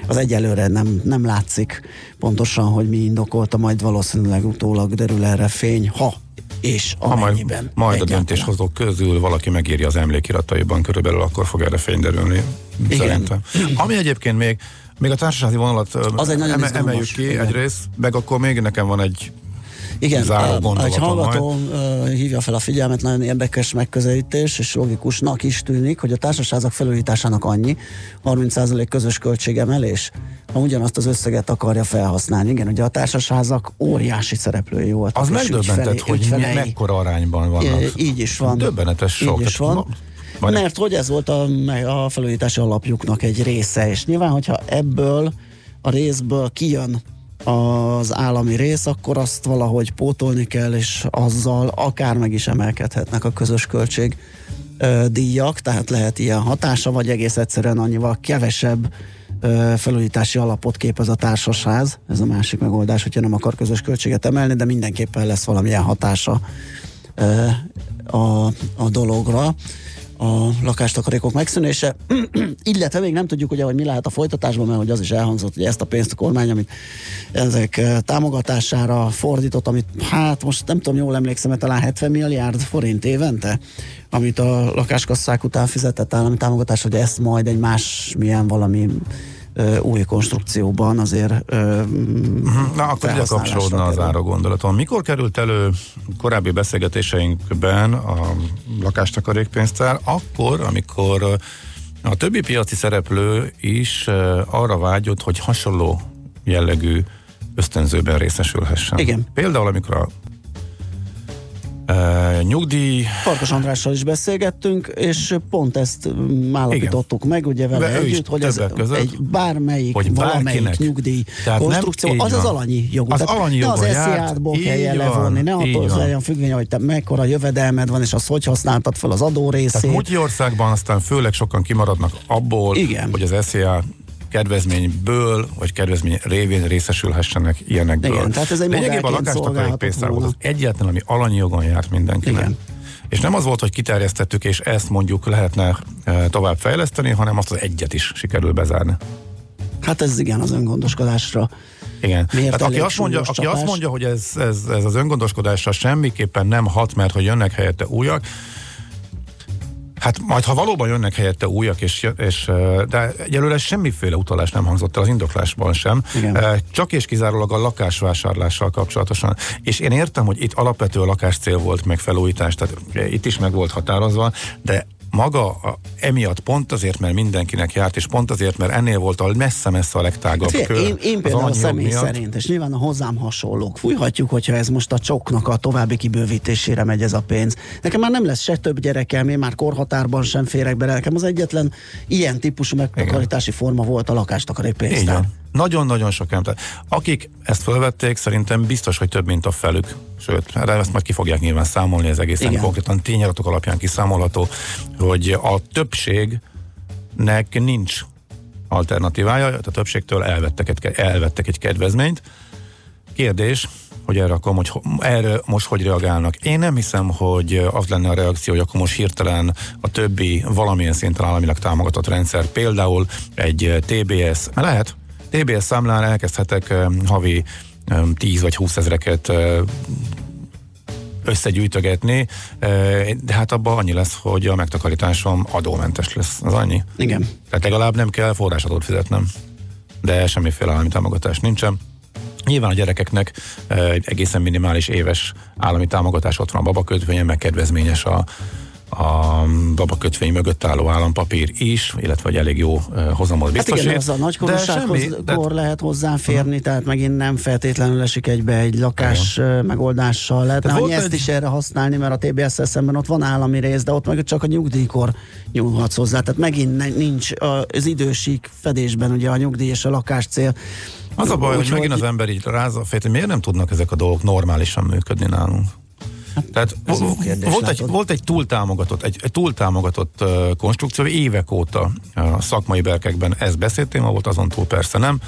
az egyelőre nem, nem látszik pontosan, hogy mi indokolta, majd valószínűleg utólag derül erre fény, ha és Ha majd, amennyiben. majd a egyáltalán. döntéshozók közül valaki megírja az emlékirataiban, körülbelül akkor fog erre fény derülni. Igen. Szerintem. Ami egyébként még, még a társasági vonalat Az egy nagyon izgalmas, emeljük ki igen. egyrészt, meg akkor még nekem van egy Igen, záró a- egy hallgató uh, hívja fel a figyelmet, nagyon érdekes megközelítés, és logikusnak is tűnik, hogy a társaságok felújításának annyi, 30% közös költségemelés, ha ugyanazt az összeget akarja felhasználni. Igen, ugye a társaságok óriási szereplői voltak. Az megdöbbentett, hogy ügyfelei. mekkora arányban vannak. É, Így is van. Döbbenetes sok. Így is van. ma- majd- Mert hogy ez volt a, a felújítási alapjuknak egy része, és nyilván, hogyha ebből a részből kijön az állami rész, akkor azt valahogy pótolni kell, és azzal akár meg is emelkedhetnek a közös költség díjak, tehát lehet ilyen hatása, vagy egész egyszerűen annyival kevesebb felújítási alapot képez a társasház. Ez a másik megoldás, hogyha nem akar közös költséget emelni, de mindenképpen lesz valamilyen hatása a, a dologra a lakástakarékok megszűnése, <clears throat> illetve még nem tudjuk ugye, hogy mi lehet a folytatásban, mert hogy az is elhangzott, hogy ezt a pénzt a kormány, amit ezek eh, támogatására fordított, amit hát most nem tudom, jól emlékszem, talán 70 milliárd forint évente, amit a lakáskasszák után fizetett állami támogatás, hogy ezt majd egy más milyen valami új konstrukcióban azért ö, Na, akkor ide kapcsolódna az ára gondolatom. Mikor került elő korábbi beszélgetéseinkben a lakástakarékpénztár? Akkor, amikor a többi piaci szereplő is arra vágyott, hogy hasonló jellegű ösztönzőben részesülhessen. Igen. Például, amikor a ö, nyugdíj Farkas Andrással is beszélgettünk, és pont ezt állapítottuk meg, ugye vele De együtt, hogy ez között, egy bármelyik, hogy valamelyik nyugdíj Tehát nem- konstrukció, így az az van. alanyi jogú. Az Tehát alanyi ne az SZIA-ból így kelljen levonni, ne attól legyen függvény, hogy te mekkora jövedelmed van, és azt hogy használtad fel az adó Tehát részét. Magyarországban aztán főleg sokan kimaradnak abból, Igen. hogy az SZIA kedvezményből, vagy kedvezmény révén részesülhessenek ilyenekből. Igen, tehát ez egy Lényegében a volt szolgálhatott az egyetlen, ami alanyi jogon járt mindenkinek. Igen. És nem az volt, hogy kiterjesztettük, és ezt mondjuk lehetne e, tovább fejleszteni, hanem azt az egyet is sikerül bezárni. Hát ez igen, az öngondoskodásra. Igen. Miért Tehát aki azt mondja, aki azt mondja, hogy ez, ez, ez az öngondoskodásra semmiképpen nem hat, mert hogy jönnek helyette újak, Hát majd, ha valóban jönnek helyette újak, és, és de egyelőre semmiféle utalás nem hangzott el az indoklásban sem, Igen. Csak és kizárólag a lakásvásárlással kapcsolatosan. És én értem, hogy itt alapvető a lakáscél volt, meg felújítás, tehát itt is meg volt határozva, de maga a, emiatt pont azért, mert mindenkinek járt, és pont azért, mert ennél volt a messze-messze a legtágabb Figyelj, kör. én, én például a személy miatt. szerint, és nyilván a hozzám hasonlók, fújhatjuk, hogyha ez most a csoknak a további kibővítésére megy ez a pénz. Nekem már nem lesz se több gyerekem, én már korhatárban sem férek bele. Nekem az egyetlen ilyen típusú megtakarítási forma volt a Így lakástakarékpénztár. van. Nagyon-nagyon sok ember. Akik ezt fölvették, szerintem biztos, hogy több, mint a felük. Sőt, erre ezt majd ki fogják nyilván számolni, ez egészen Igen. konkrétan tényadatok alapján kiszámolható, hogy a többségnek nincs alternatívája, a többségtől elvettek egy, elvettek egy kedvezményt. Kérdés, hogy erre, akkor, hogy erre most hogy reagálnak. Én nem hiszem, hogy az lenne a reakció, hogy akkor most hirtelen a többi valamilyen szinten államilag támogatott rendszer, például egy eh, TBS, lehet, TBS számlán elkezdhetek eh, havi eh, 10 vagy 20 ezreket eh, összegyűjtögetni, de hát abban annyi lesz, hogy a megtakarításom adómentes lesz. Az annyi. Igen. Tehát legalább nem kell forrásadót fizetnem, de semmiféle állami támogatás nincsen. Nyilván a gyerekeknek egy egészen minimális éves állami támogatás ott van a babakötvényen, meg kedvezményes a, a babakötvény mögött álló állampapír is, illetve egy elég jó hozamot Hát biztosít. igen, de az a nagykorúsághoz semmi- de- kor lehet hozzáférni, tehát megint nem feltétlenül esik egybe egy lakás ö, megoldással. Lehetne volt ezt egy- is erre használni, mert a TBS-szel szemben ott van állami rész, de ott meg csak a nyugdíjkor nyúlhatsz hozzá. Tehát megint nincs az idősík fedésben ugye a nyugdíj és a lakás cél. Az a baj, hogy Úgyhogy- megint az ember így rázza a fejét, hogy miért nem tudnak ezek a dolgok normálisan működni nálunk. Tehát kérdés, volt, egy, látod. volt egy túltámogatott, egy, egy túltámogatott uh, konstrukció, évek óta a szakmai berkekben ez beszédtéma volt, azon túl persze nem.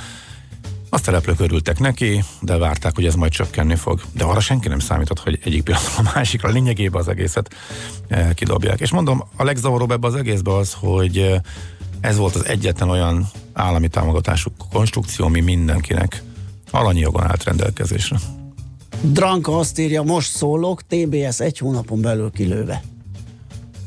A szereplők örültek neki, de várták, hogy ez majd csökkenni fog. De arra senki nem számított, hogy egyik pillanatról a másikra lényegében az egészet eh, kidobják. És mondom, a legzavaróbb ebbe az egészbe az, hogy eh, ez volt az egyetlen olyan állami támogatású konstrukció, ami mindenkinek alanyi jogon állt rendelkezésre. Dranka azt írja, most szólok, TBS egy hónapon belül kilőve.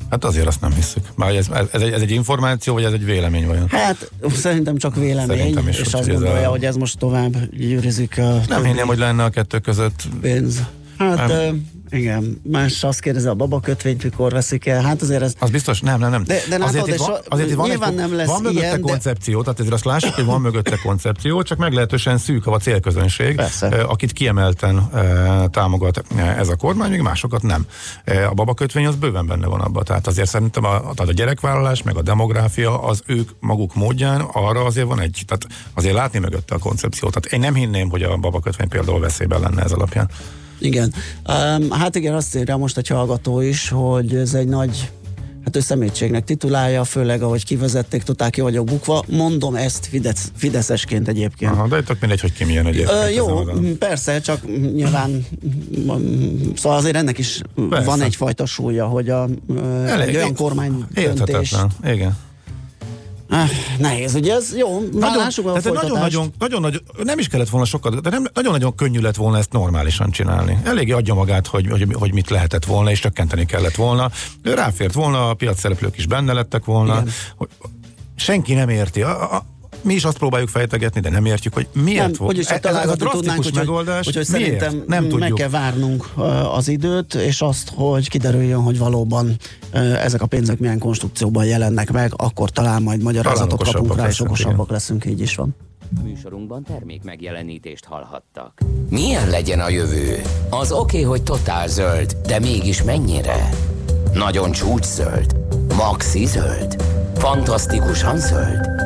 Hát azért azt nem hiszük. Már ez, ez, egy, ez egy információ, vagy ez egy vélemény vajon? Hát szerintem csak vélemény, Szerintem is, és azt ez gondolja, a- hogy ez most tovább gyűrűzik a Nem hinném, hogy lenne a kettő között. pénz. Hát Nem. ö, igen, más azt kérdezi, a babakötvényt mikor veszik el. Hát azért ez Az biztos, nem, nem, nem. De- de látod, azért, itt van, a- azért itt van, nyilván egy, nem lesz van mögötte ilyen, de- koncepció, tehát ezért azt lássuk, hogy van mögötte koncepció, csak meglehetősen szűk a célközönség, Persze. akit kiemelten eh, támogat ez a kormány, még másokat nem. Eh, A babakötvény az bőven benne van abban, tehát azért szerintem a, tehát a gyerekvállalás, meg a demográfia, az ők maguk módján, arra azért van egy, tehát azért látni mögötte a koncepciót. Tehát én nem hinném, hogy a babakötvény például veszélyben lenne ez alapján. Igen. Um, hát igen, azt írja most egy hallgató is, hogy ez egy nagy hát ő szemétségnek titulálja, főleg ahogy kivezették, totál ki vagyok bukva. Mondom ezt Fidesz, Fideszesként egyébként. Aha, de tök mindegy, hogy ki milyen egyébként. Ö, jó, persze, csak nyilván szóval azért ennek is Persze. van egyfajta súlya, hogy a, ö, egy olyan kormány döntés. Érthetetlen. Igen. Ah, nehéz, ugye ez jó, már lássuk a nagyon, nagyon, nagyon, nagyon, nem is kellett volna sokat, de nem, nagyon-nagyon könnyű lett volna ezt normálisan csinálni. Eléggé adja magát, hogy, hogy, hogy mit lehetett volna, és csökkenteni kellett volna. Ő ráfért volna, a piac szereplők is benne lettek volna. Hogy senki nem érti. A, a, mi is azt próbáljuk fejtegetni, de nem értjük, hogy miért nem, volt. úgyis csak ez a tudnánk, drasztikus úgyhogy, megoldás, úgyhogy miért? szerintem nem meg tudjuk. kell várnunk az időt, és azt, hogy kiderüljön, hogy valóban ezek a pénzek milyen konstrukcióban jelennek meg, akkor talán majd magyarázatot Talán kapunk rá, és leszünk, okosabbak leszünk, így is van. Műsorunkban termék megjelenítést hallhattak. Milyen legyen a jövő? Az oké, hogy totál zöld, de mégis mennyire? Nagyon csúcs zöld? Maxi zöld? Fantasztikusan zöld?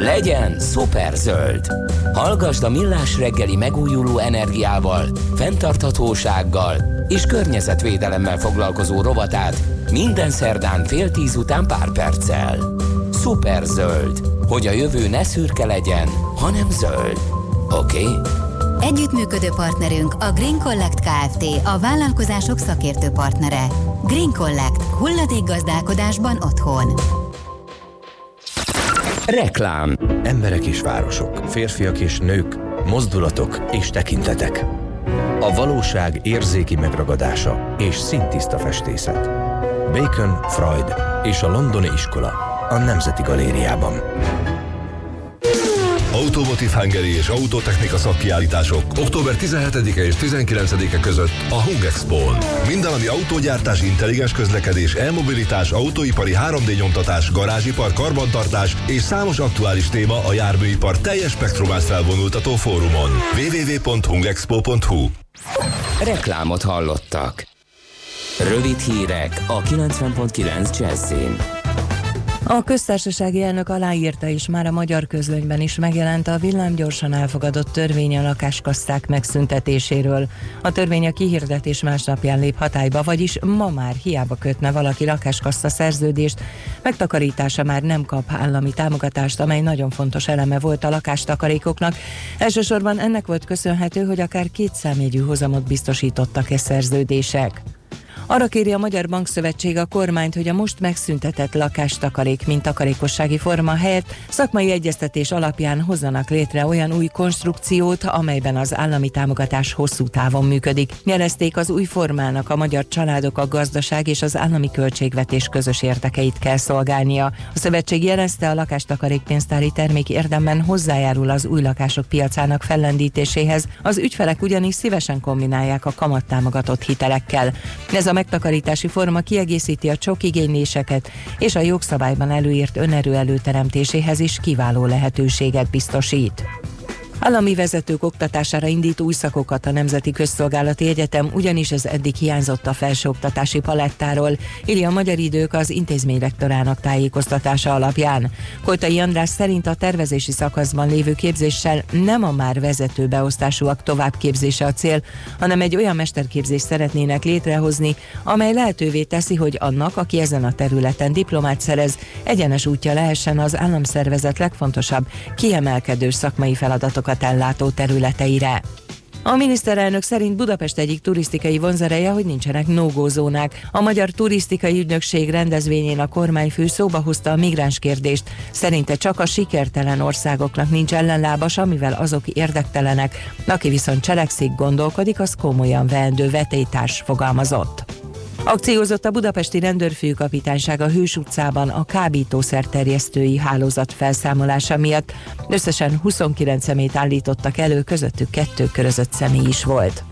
Legyen szuper zöld! Hallgasd a Millás reggeli megújuló energiával, fenntarthatósággal és környezetvédelemmel foglalkozó rovatát minden szerdán fél tíz után pár perccel. Szuper zöld, hogy a jövő ne szürke legyen, hanem zöld. Oké? Okay? Együttműködő partnerünk a Green Collect Kft. A vállalkozások szakértő partnere. Green Collect. Hulladékgazdálkodásban otthon. Reklám. Emberek és városok, férfiak és nők, mozdulatok és tekintetek. A valóság érzéki megragadása és szintiszta festészet. Bacon, Freud és a Londoni Iskola a Nemzeti Galériában. Automotive Hungary és Autotechnika szakkiállítások október 17-e és 19-e között a Hung Expo-n. Minden, ami autógyártás, intelligens közlekedés, e-mobilitás, autóipari 3D nyomtatás, garázsipar, karbantartás és számos aktuális téma a járműipar teljes spektrumát felvonultató fórumon. www.hungexpo.hu Reklámot hallottak. Rövid hírek a 90.9 Jazzin. A köztársasági elnök aláírta, és már a magyar közlönyben is megjelent a villámgyorsan elfogadott törvény a lakáskasszák megszüntetéséről. A törvény a kihirdetés másnapján lép hatályba, vagyis ma már hiába kötne valaki lakáskassa szerződést, megtakarítása már nem kap állami támogatást, amely nagyon fontos eleme volt a lakástakarékoknak. Elsősorban ennek volt köszönhető, hogy akár két számjegyű hozamot biztosítottak e szerződések. Arra kéri a Magyar Bankszövetség a kormányt, hogy a most megszüntetett lakástakarék, mint takarékossági forma helyett szakmai egyeztetés alapján hozzanak létre olyan új konstrukciót, amelyben az állami támogatás hosszú távon működik. Jelezték az új formának a magyar családok, a gazdaság és az állami költségvetés közös érdekeit kell szolgálnia. A szövetség jelezte a lakástakarékpénztári termék érdemben hozzájárul az új lakások piacának fellendítéséhez, az ügyfelek ugyanis szívesen kombinálják a kamattámogatott hitelekkel. Ez a megtakarítási forma kiegészíti a csok igényléseket, és a jogszabályban előírt önerő előteremtéséhez is kiváló lehetőséget biztosít. Állami vezetők oktatására indít új szakokat a Nemzeti Közszolgálati Egyetem, ugyanis ez eddig hiányzott a felsőoktatási palettáról, írja a Magyar Idők az intézményrektorának tájékoztatása alapján. Koltai András szerint a tervezési szakaszban lévő képzéssel nem a már vezető beosztásúak továbbképzése a cél, hanem egy olyan mesterképzést szeretnének létrehozni, amely lehetővé teszi, hogy annak, aki ezen a területen diplomát szerez, egyenes útja lehessen az államszervezet legfontosabb, kiemelkedő szakmai feladatokat ellátó területeire. A miniszterelnök szerint Budapest egyik turisztikai vonzereje, hogy nincsenek no. A Magyar Turisztikai Ügynökség rendezvényén a kormányfő szóba hozta a migráns kérdést. Szerinte csak a sikertelen országoknak nincs ellenlábas, amivel azok érdektelenek. Aki viszont cselekszik, gondolkodik, az komolyan veendő vetétárs fogalmazott. Akciózott a budapesti rendőrfőkapitányság a Hős utcában a kábítószer terjesztői hálózat felszámolása miatt. Összesen 29 szemét állítottak elő, közöttük kettő körözött személy is volt.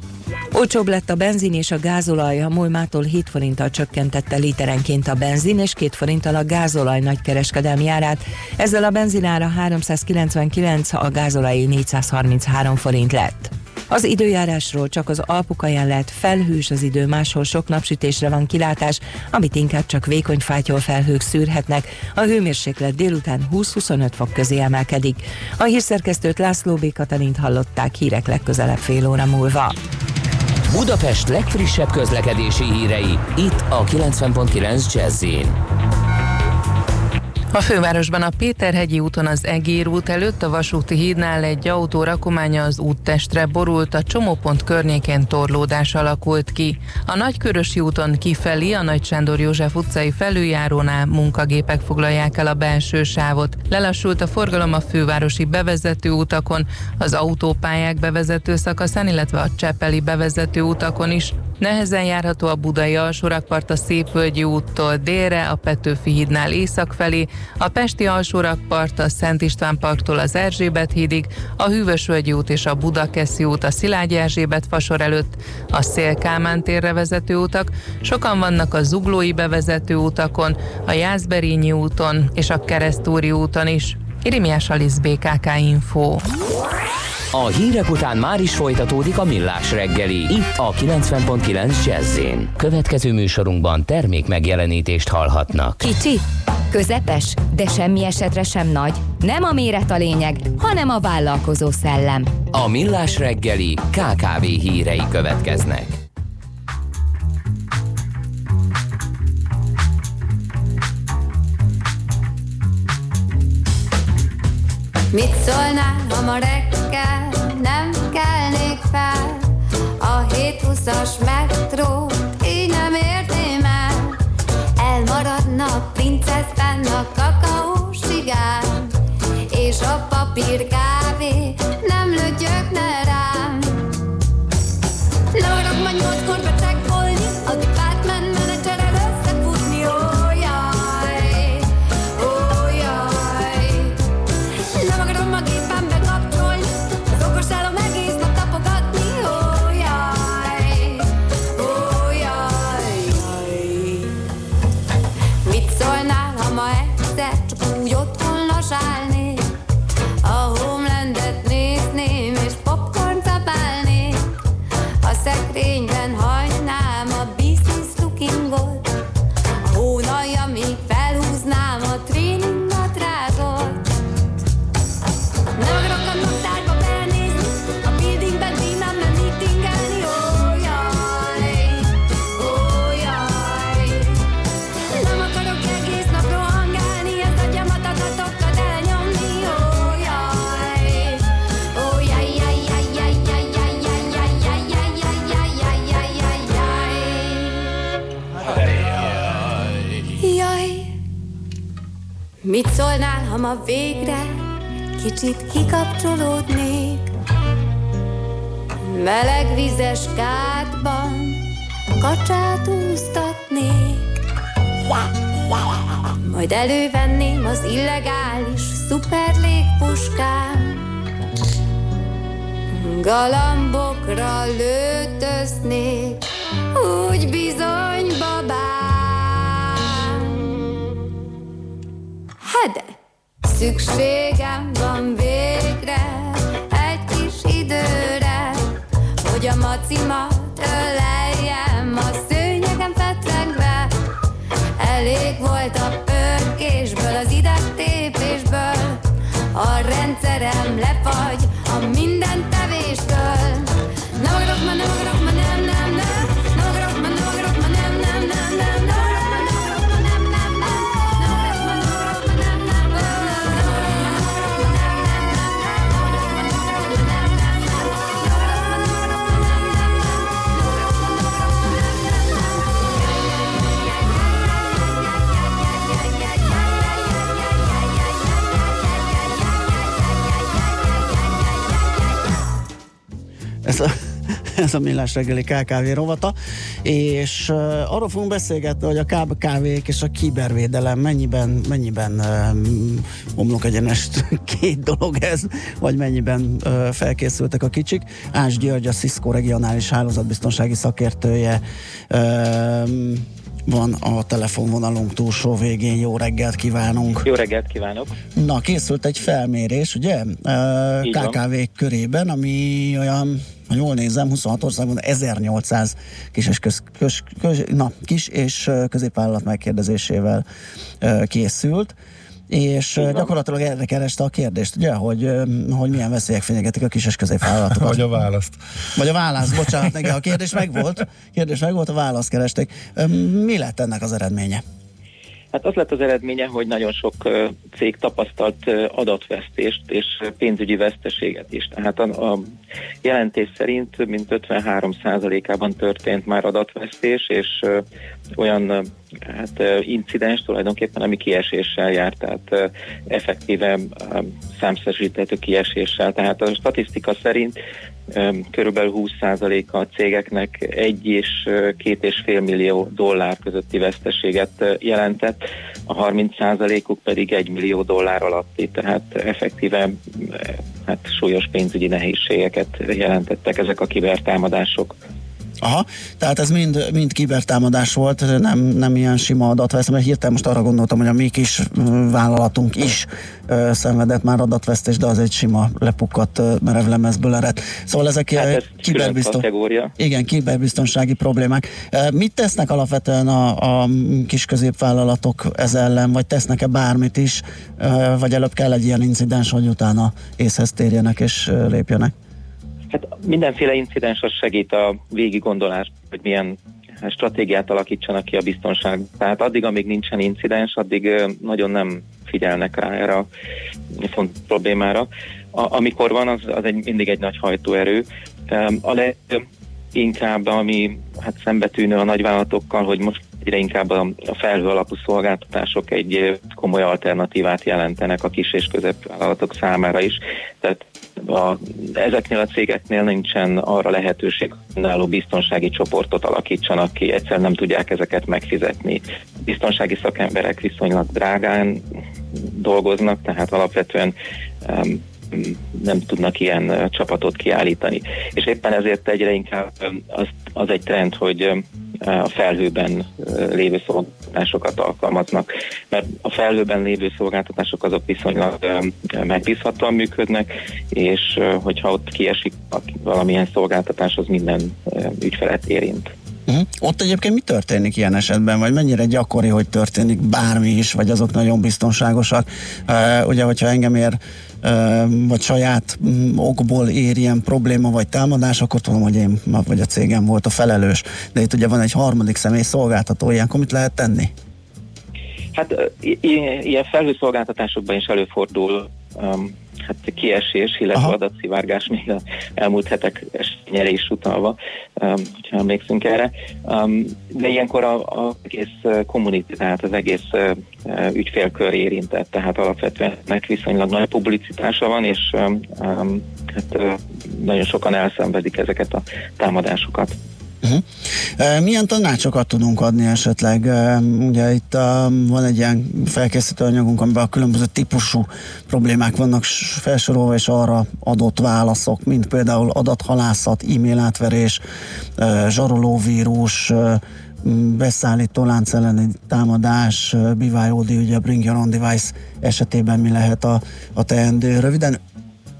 Olcsóbb lett a benzin és a gázolaj, a Mulmától 7 forinttal csökkentette literenként a benzin és 2 forinttal a gázolaj nagykereskedelmi árát. Ezzel a benzinára 399, a gázolaj 433 forint lett. Az időjárásról csak az Alpukaján lehet felhős az idő, máshol sok napsütésre van kilátás, amit inkább csak vékony fátyol felhők szűrhetnek. A hőmérséklet délután 20-25 fok közé emelkedik. A hírszerkesztőt László B. Katalint hallották hírek legközelebb fél óra múlva. Budapest legfrissebb közlekedési hírei, itt a 90.9 Jazzin. A fővárosban a Péterhegyi úton az Egér út előtt a vasúti hídnál egy autó rakománya az úttestre borult, a csomópont környékén torlódás alakult ki. A Nagykörösi úton kifelé a Nagy Sándor József utcai felüljárónál munkagépek foglalják el a belső sávot. Lelassult a forgalom a fővárosi bevezető utakon, az autópályák bevezető szakaszán, illetve a Csepeli bevezető utakon is. Nehezen járható a budai alsórakpart a Szépvölgyi úttól délre, a Petőfi hídnál észak felé, a Pesti alsórakpart a Szent István parktól az Erzsébet hídig, a Hűvösvölgyi út és a Budakeszi út a Szilágyi Erzsébet fasor előtt, a Szél Kálmán térre vezető utak, sokan vannak a Zuglói bevezető utakon, a Jászberényi úton és a Keresztúri úton is. Irimiás Alisz BKK Info. A hírek után már is folytatódik a millás reggeli, itt a 90.9 jazz Következő műsorunkban termék megjelenítést hallhatnak. Kicsi, közepes, de semmi esetre sem nagy. Nem a méret a lényeg, hanem a vállalkozó szellem. A millás reggeli KKV hírei következnek. Mit szólnál, ha ma reggel nem kelnék fel? A 720-as metró így nem érném el. Elmaradna a princeszben a kakaósigám, és a papír szólnál, ha ma végre kicsit kikapcsolódnék? Meleg vizes kádban kacsát úsztatnék. Majd elővenném az illegális szuperlégpuskám. Galambokra lőtöznék, úgy bizony szükségem van végre egy kis időre, hogy a macimat öleljem a szőnyegem fetrengve. Elég volt a pörkésből, az idegtépésből, a rendszerem lefagy Ez a, <laughs> ez a millás reggeli KKV rovata, és uh, arról fogunk beszélgetni, hogy a KKV-k és a kibervédelem mennyiben, mennyiben um, omlok egyenest <laughs> két dolog ez, vagy mennyiben uh, felkészültek a kicsik. Ás György, a Cisco regionális hálózatbiztonsági szakértője um, van a telefonvonalunk túlsó végén. Jó reggelt kívánunk! Jó reggelt kívánok! Na, készült egy felmérés, ugye? KKV körében, ami olyan, ha jól nézem, 26 országban 1800 kis és, köz, köz, köz, na, kis és középvállalat megkérdezésével készült. És ö, gyakorlatilag erre kereste a kérdést, ugye, hogy, hogy milyen veszélyek fenyegetik a kis és középvállalatokat. Vagy a választ. Vagy a válasz, bocsánat, igen, a kérdés megvolt, kérdés megvolt, a választ keresték. Mi lett ennek az eredménye? Hát az lett az eredménye, hogy nagyon sok cég tapasztalt adatvesztést és pénzügyi veszteséget is. Tehát a, a jelentés szerint több mint 53%-ában történt már adatvesztés, és olyan hát, incidens tulajdonképpen, ami kieséssel jár, tehát effektíve számszerűsíthető kieséssel. Tehát a statisztika szerint körülbelül 20%-a a cégeknek egy és két és fél millió dollár közötti veszteséget ö, jelentett, a 30%-uk pedig egy millió dollár alatti, tehát effektíve ö, hát súlyos pénzügyi nehézségeket jelentettek ezek a kibertámadások. Aha, tehát ez mind, mind kibertámadás volt, nem, nem ilyen sima adatvesztés, mert hirtelen most arra gondoltam, hogy a mi kis vállalatunk is ö, szenvedett már adatvesztést, de az egy sima lepukkadt merevlemezből ered. Szóval ezek Hát ez kategória. Igen, kiberbiztonsági problémák. Mit tesznek alapvetően a, a kis középvállalatok ez ellen, vagy tesznek-e bármit is, vagy előbb kell egy ilyen incidens, hogy utána észhez térjenek és lépjenek? Hát mindenféle incidens az segít a végig gondolást, hogy milyen stratégiát alakítsanak ki a biztonság. Tehát addig, amíg nincsen incidens, addig nagyon nem figyelnek rá erre a fontos problémára. A, amikor van, az, az egy, mindig egy nagy hajtóerő. A leginkább, ami hát szembetűnő a nagyvállalatokkal, hogy most egyre inkább a, a felhő alapú szolgáltatások egy komoly alternatívát jelentenek a kis és középvállalatok számára is. Tehát a, ezeknél a cégeknél nincsen arra lehetőség, hogy önálló biztonsági csoportot alakítsanak ki, egyszer nem tudják ezeket megfizetni. Biztonsági szakemberek viszonylag drágán dolgoznak, tehát alapvetően um, nem tudnak ilyen csapatot kiállítani. És éppen ezért egyre inkább az, az egy trend, hogy a felhőben lévő szolgáltatásokat alkalmaznak, mert a felhőben lévő szolgáltatások azok viszonylag megbízhatóan működnek, és hogyha ott kiesik valamilyen szolgáltatás, az minden ügyfelet érint. Uh-huh. Ott egyébként mi történik ilyen esetben, vagy mennyire gyakori, hogy történik bármi is, vagy azok nagyon biztonságosak? Uh, ugye, hogyha engem ér, vagy saját um, okból ér ilyen probléma, vagy támadás, akkor tudom, hogy én vagy a cégem volt a felelős. De itt ugye van egy harmadik személy szolgáltató, ilyenkor mit lehet tenni? Hát ilyen felhőszolgáltatásokban is előfordul um, hát kiesés, illetve Aha. adatszivárgás még a elmúlt hetek eseményére is utalva, um, hogyha emlékszünk erre. Um, de ilyenkor a, a egész community, tehát az egész uh, ügyfélkör érintett, tehát alapvetően ennek viszonylag nagy publicitása van, és um, hát, uh, nagyon sokan elszenvedik ezeket a támadásokat. Uh-huh. Uh, milyen tanácsokat tudunk adni esetleg? Ugye itt van egy ilyen felkészítő anyagunk, amiben a különböző típusú problémák vannak felsorolva, és arra adott válaszok, mint például adathalászat, e-mail átverés, zsarolóvírus, beszállító lánc elleni támadás, BYOD, ugye Bring Your Own Device esetében mi lehet a, a teendő. Röviden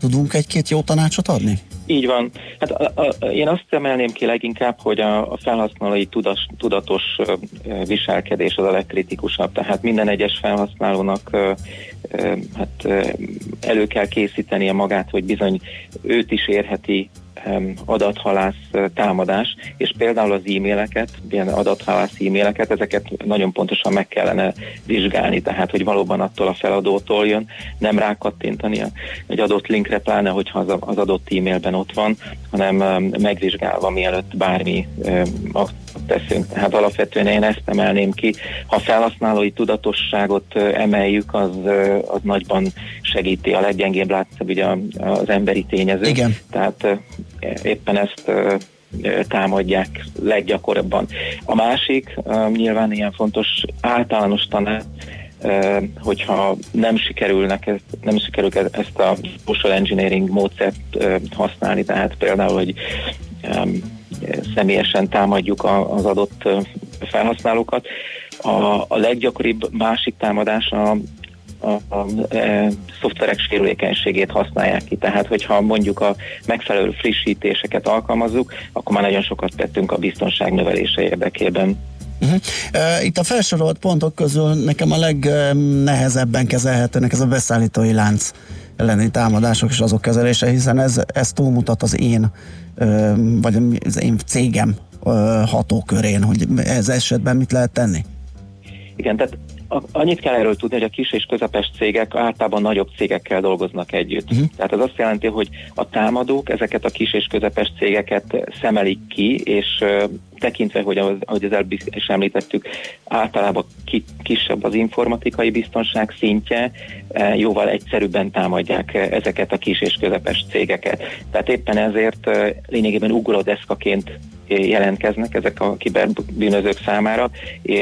tudunk egy-két jó tanácsot adni? Így van. Hát a, a, én azt emelném ki leginkább, hogy a, a felhasználói tudas, tudatos ö, viselkedés az a legkritikusabb. Tehát minden egyes felhasználónak ö, ö, hát, ö, elő kell készítenie magát, hogy bizony őt is érheti adathalász ö, támadás, és például az e-maileket, ilyen adathalász e-maileket, ezeket nagyon pontosan meg kellene vizsgálni, tehát hogy valóban attól a feladótól jön, nem rákattintani egy adott linkre, pláne hogyha az, adott e-mailben ott van, hanem em, megvizsgálva mielőtt bármi akciót teszünk. Tehát alapvetően én ezt emelném ki. Ha a felhasználói tudatosságot emeljük, az, az nagyban segíti. A leggyengébb látszóbb ugye az emberi tényező. Igen. Tehát éppen ezt támadják leggyakorabban. A másik nyilván ilyen fontos általános tanács, hogyha nem sikerülnek ezt, nem sikerül e- ezt a social engineering módszert használni, tehát például, hogy személyesen támadjuk az adott felhasználókat. A, a leggyakoribb másik támadás a, a, a e, szoftverek sérülékenységét használják ki. Tehát, hogyha mondjuk a megfelelő frissítéseket alkalmazzuk, akkor már nagyon sokat tettünk a biztonság növelése érdekében. Uh-huh. Uh, itt a felsorolt pontok közül nekem a legnehezebben kezelhetőnek ez a beszállítói lánc elleni támadások és azok kezelése, hiszen ez, ez túlmutat az én, vagy az én cégem hatókörén, hogy ez esetben mit lehet tenni? Igen, tehát annyit kell erről tudni, hogy a kis és közepes cégek általában nagyobb cégekkel dolgoznak együtt. Uh-huh. Tehát ez azt jelenti, hogy a támadók ezeket a kis és közepes cégeket szemelik ki, és tekintve, hogy az, ahogy az előbb is említettük, általában ki, kisebb az informatikai biztonság szintje, e, jóval egyszerűbben támadják e, ezeket a kis és közepes cégeket. Tehát éppen ezért e, lényegében ugródeszkaként jelentkeznek ezek a kiberbűnözők számára,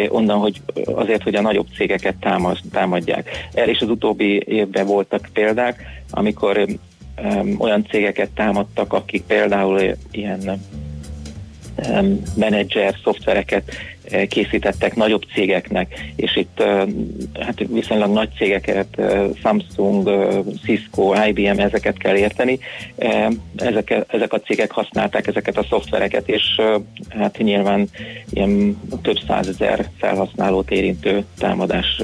onnan, hogy azért, hogy a nagyobb cégeket támad, támadják. El és az utóbbi évben voltak példák, amikor olyan cégeket támadtak, akik például ilyen menedzser szoftvereket eh, készítettek nagyobb cégeknek, és itt eh, hát viszonylag nagy cégeket, eh, Samsung, Cisco, IBM, ezeket kell érteni. Ezek, ezek a cégek használták ezeket a szoftvereket, és hát nyilván ilyen több százezer felhasználót érintő támadás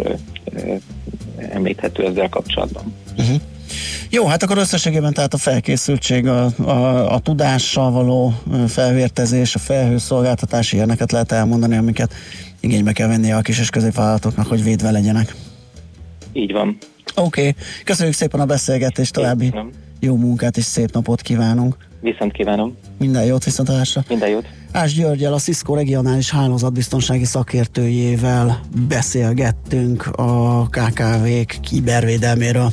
említhető ezzel kapcsolatban. Uh-huh. Jó, hát akkor összességében tehát a felkészültség, a, a, a tudással való felvértezés, a felhőszolgáltatás, ilyeneket lehet elmondani, amiket igénybe kell venni a kis és középvállalatoknak, hogy védve legyenek. Így van. Oké, okay. köszönjük szépen a beszélgetést, további Köszönöm. jó munkát és szép napot kívánunk. Viszont kívánom. Minden jót, viszontlátásra. Minden jót. Ás Györgyel, a Cisco regionális hálózatbiztonsági szakértőjével beszélgettünk a KKV-k kibervédelméről.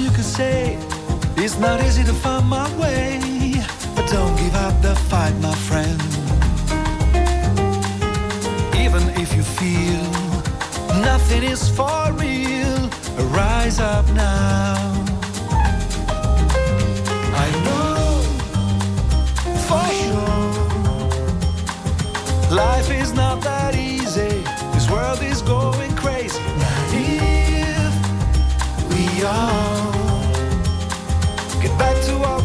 you could say it's not easy to find my way, but don't give up the fight, my friend. Even if you feel nothing is for real, rise up now. I know for sure life is not that easy. This world is going crazy. Naive we are to all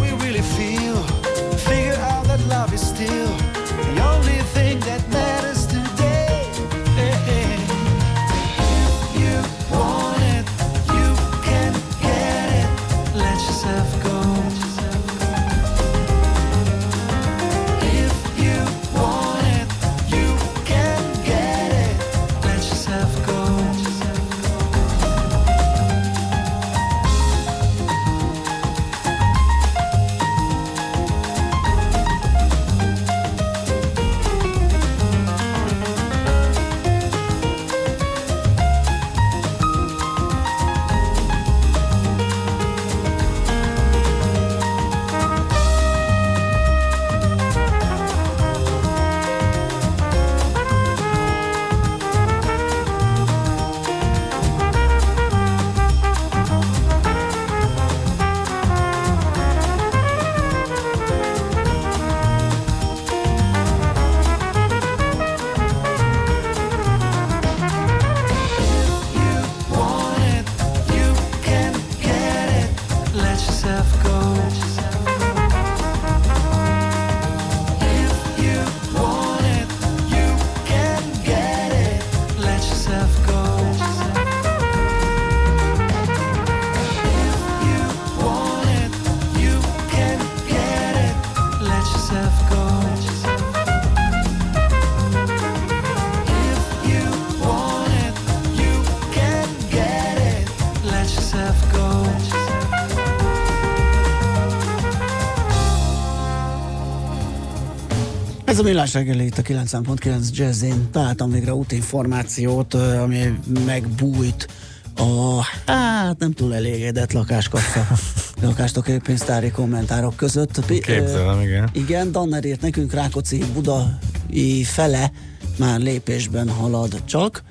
Ez a millás reggeli itt a 9.9 Jazzin. Találtam végre útinformációt, ami megbújt a, hát nem túl elégedett lakáskassa, <laughs> lakástoképénztári kommentárok között. Képzelem, igen. Igen, Danner írt nekünk Rákóczi budai fele már lépésben halad csak,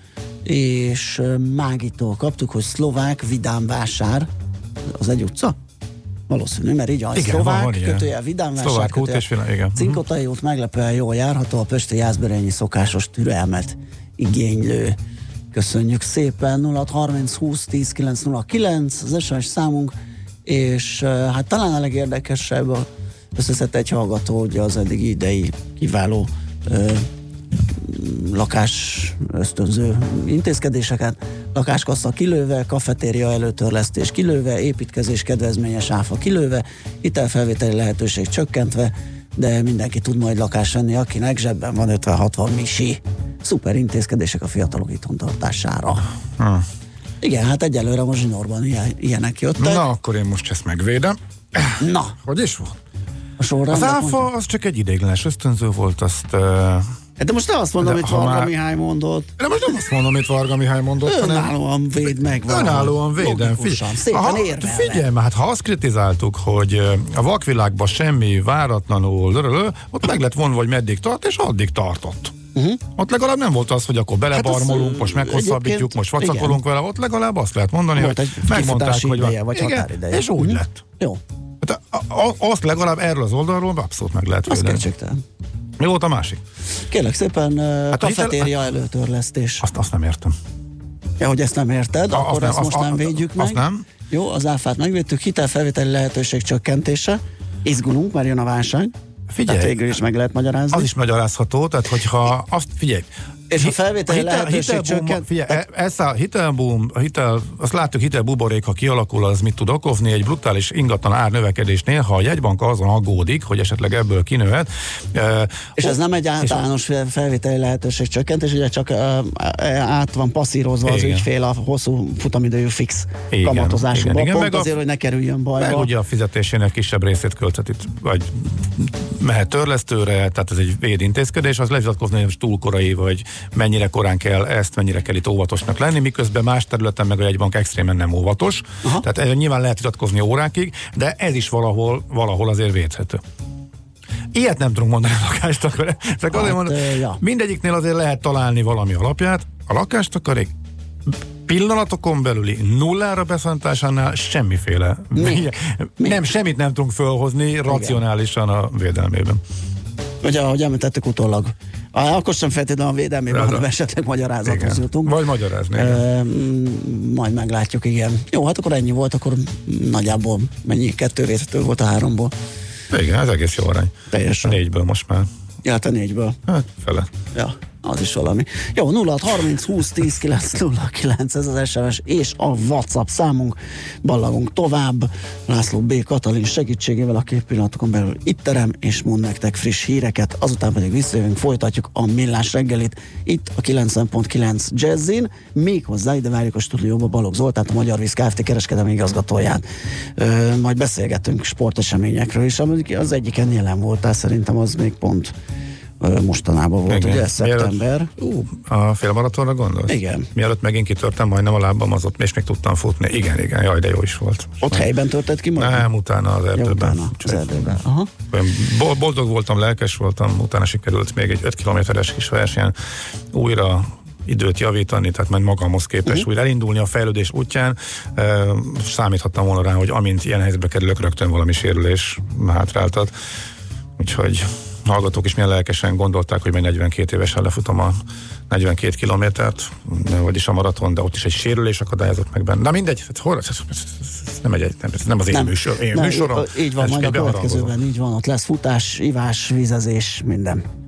és Mágitól kaptuk, hogy szlovák vidám vásár, az egy utca? Valószínű, mert így az. Igen, szlovák, van, kötőjel vidám vásár, Szlovák kötőjel és vidám, igen. Cinkotai út meglepően jól járható, a Pesti Jászberényi szokásos türelmet igénylő. Köszönjük szépen, 0 30 20 10 909 az SMS számunk, és hát talán a legérdekesebb a összeszedte egy hallgató, ugye az eddig idei kiváló lakás ösztönző intézkedéseket, lakáskassa kilőve, kafetéria előtörlesztés kilőve, építkezés kedvezményes áfa kilőve, hitelfelvételi lehetőség csökkentve, de mindenki tud majd lakást venni, akinek zsebben van 50-60 misi. Szuper intézkedések a fiatalok itthontartására. Hm. Igen, hát egyelőre a zsinórban ilyen, ilyenek jöttek. Na, akkor én most ezt megvédem. Na. Hogy is volt? A Az mondjuk. áfa az csak egy ideiglenes ösztönző volt, azt... Uh, De most te azt mondom, hogy Varga már- Mihály mondott. de most nem azt mondom, amit Varga Mihály mondott. Önállóan véd meg. Önállóan védem. Logikusan, Szépen ha, figyelj, már, hát ha azt kritizáltuk, hogy a vakvilágban semmi váratlanul, lörölö, ott meg lett vonva, hogy meddig tart, és addig tartott. Uh-huh. Ott legalább nem volt az, hogy akkor belebarmolunk, az, most meghosszabbítjuk, most vacakolunk vele, ott legalább azt lehet mondani, Volt hogy megmondták, hogy ideje, vagy Igen, és úgy Mhm. lett. Jó. Hát, a- a- azt legalább erről az oldalról abszolút meg lehet védeni. kétségtelen. Mi volt a másik? Kérlek szépen, hát kafetéria előtörlesztés. Azt, azt nem értem. Ja, hogy ezt nem érted, A- akkor azt nem, ezt azt- most nem azt- védjük meg. azt nem. Jó, az áfát megvédtük, hitelfelvételi lehetőség csökkentése. Izgulunk, mert jön a válság. Figyelj. Tehát végül is meg lehet magyarázni. Az is magyarázható, tehát hogyha azt figyelj, És a felvételi lehetőség hitelboom, csökkent- Figyelj, e- ez a hitelboom, hitel, azt látjuk, hitelbuborék, ha kialakul, az mit tud okozni egy brutális ingatlan árnövekedésnél, ha a jegybank azon aggódik, hogy esetleg ebből kinőhet. e, És ez nem egy általános fel- felvételi lehetőség csökkentés, ugye csak uh, át van passzírozva az Igen. ügyfél a hosszú futamidejű fix Igen, kamatozásukba, igen, igen, pont meg a- azért, hogy ne kerüljön bajba. Meg ugye a fizetésének kisebb részét költhet itt, vagy mehet törlesztőre, tehát ez egy védintézkedés, az levitatkozni, hogy túl korai, vagy mennyire korán kell ezt, mennyire kell itt óvatosnak lenni, miközben más területen meg a jegybank extrémen nem óvatos. Aha. Tehát erről nyilván lehet vitatkozni órákig, de ez is valahol, valahol azért védhető. Ilyet nem tudunk mondani a lakástakarék. Csak azért Hát, mondom, ö, ja. mindegyiknél azért lehet találni valami alapját. A lakástakarék pillanatokon belüli nullára beszántásánál semmiféle. Mi? <laughs> Nem, semmit nem tudunk fölhozni racionálisan a védelmében. Ugye, ahogy említettük utólag. Ah, akkor sem feltétlenül a védelmében, Ez a- hanem esetleg magyarázathoz Igen. jutunk. Vagy magyarázni. E, majd meglátjuk, igen. Jó, hát akkor ennyi volt, akkor nagyjából mennyi? Kettő részlető volt a háromból. Igen, ez egész jó arány. Teljesen. Négyből most már. Ja, hát a négyből. Hát, fele. Ja, az is valami. Jó, 0 30 20 10 9 0 9, ez az SMS és a WhatsApp számunk. Ballagunk tovább. László B. Katalin segítségével a két pillanatokon belül itt terem, és mond nektek friss híreket. Azután pedig visszajövünk, folytatjuk a millás reggelit itt a 90.9 Jazzin. Még hozzá ide várjuk a stúdióba Balogh Zoltát, a Magyar Víz Kft. kereskedelmi igazgatóját. Ö, majd beszélgetünk sporteseményekről is, amik az egyiken jelen voltál, szerintem az még pont mostanában volt, Igen. ugye, szeptember. Ú, a félmaratonra gondolsz? Igen. Mielőtt megint kitörtem majdnem a lábam, az ott, és még tudtam futni. Igen, igen, jaj, de jó is volt. Ott helyben törted ki magad? Nem, utána az erdőben. utána az erdőben. Aha. Boldog voltam, lelkes voltam, utána sikerült még egy 5 kilométeres kis versenyen újra időt javítani, tehát majd magamhoz képest uh-huh. újra elindulni a fejlődés útján. E, számíthattam volna rá, hogy amint ilyen helyzetbe kerülök, rögtön valami sérülés hátráltat. Úgyhogy hallgatók is milyen lelkesen gondolták, hogy még 42 évesen lefutom a 42 kilométert, vagyis a maraton, de ott is egy sérülés akadályozott meg benne. Na mindegy, hát hol, ez, nem, egy, nem, ez nem az én, műsor, én nem, műsorom. Így van, majd a következőben, így van, ott lesz futás, ivás, vízezés, minden.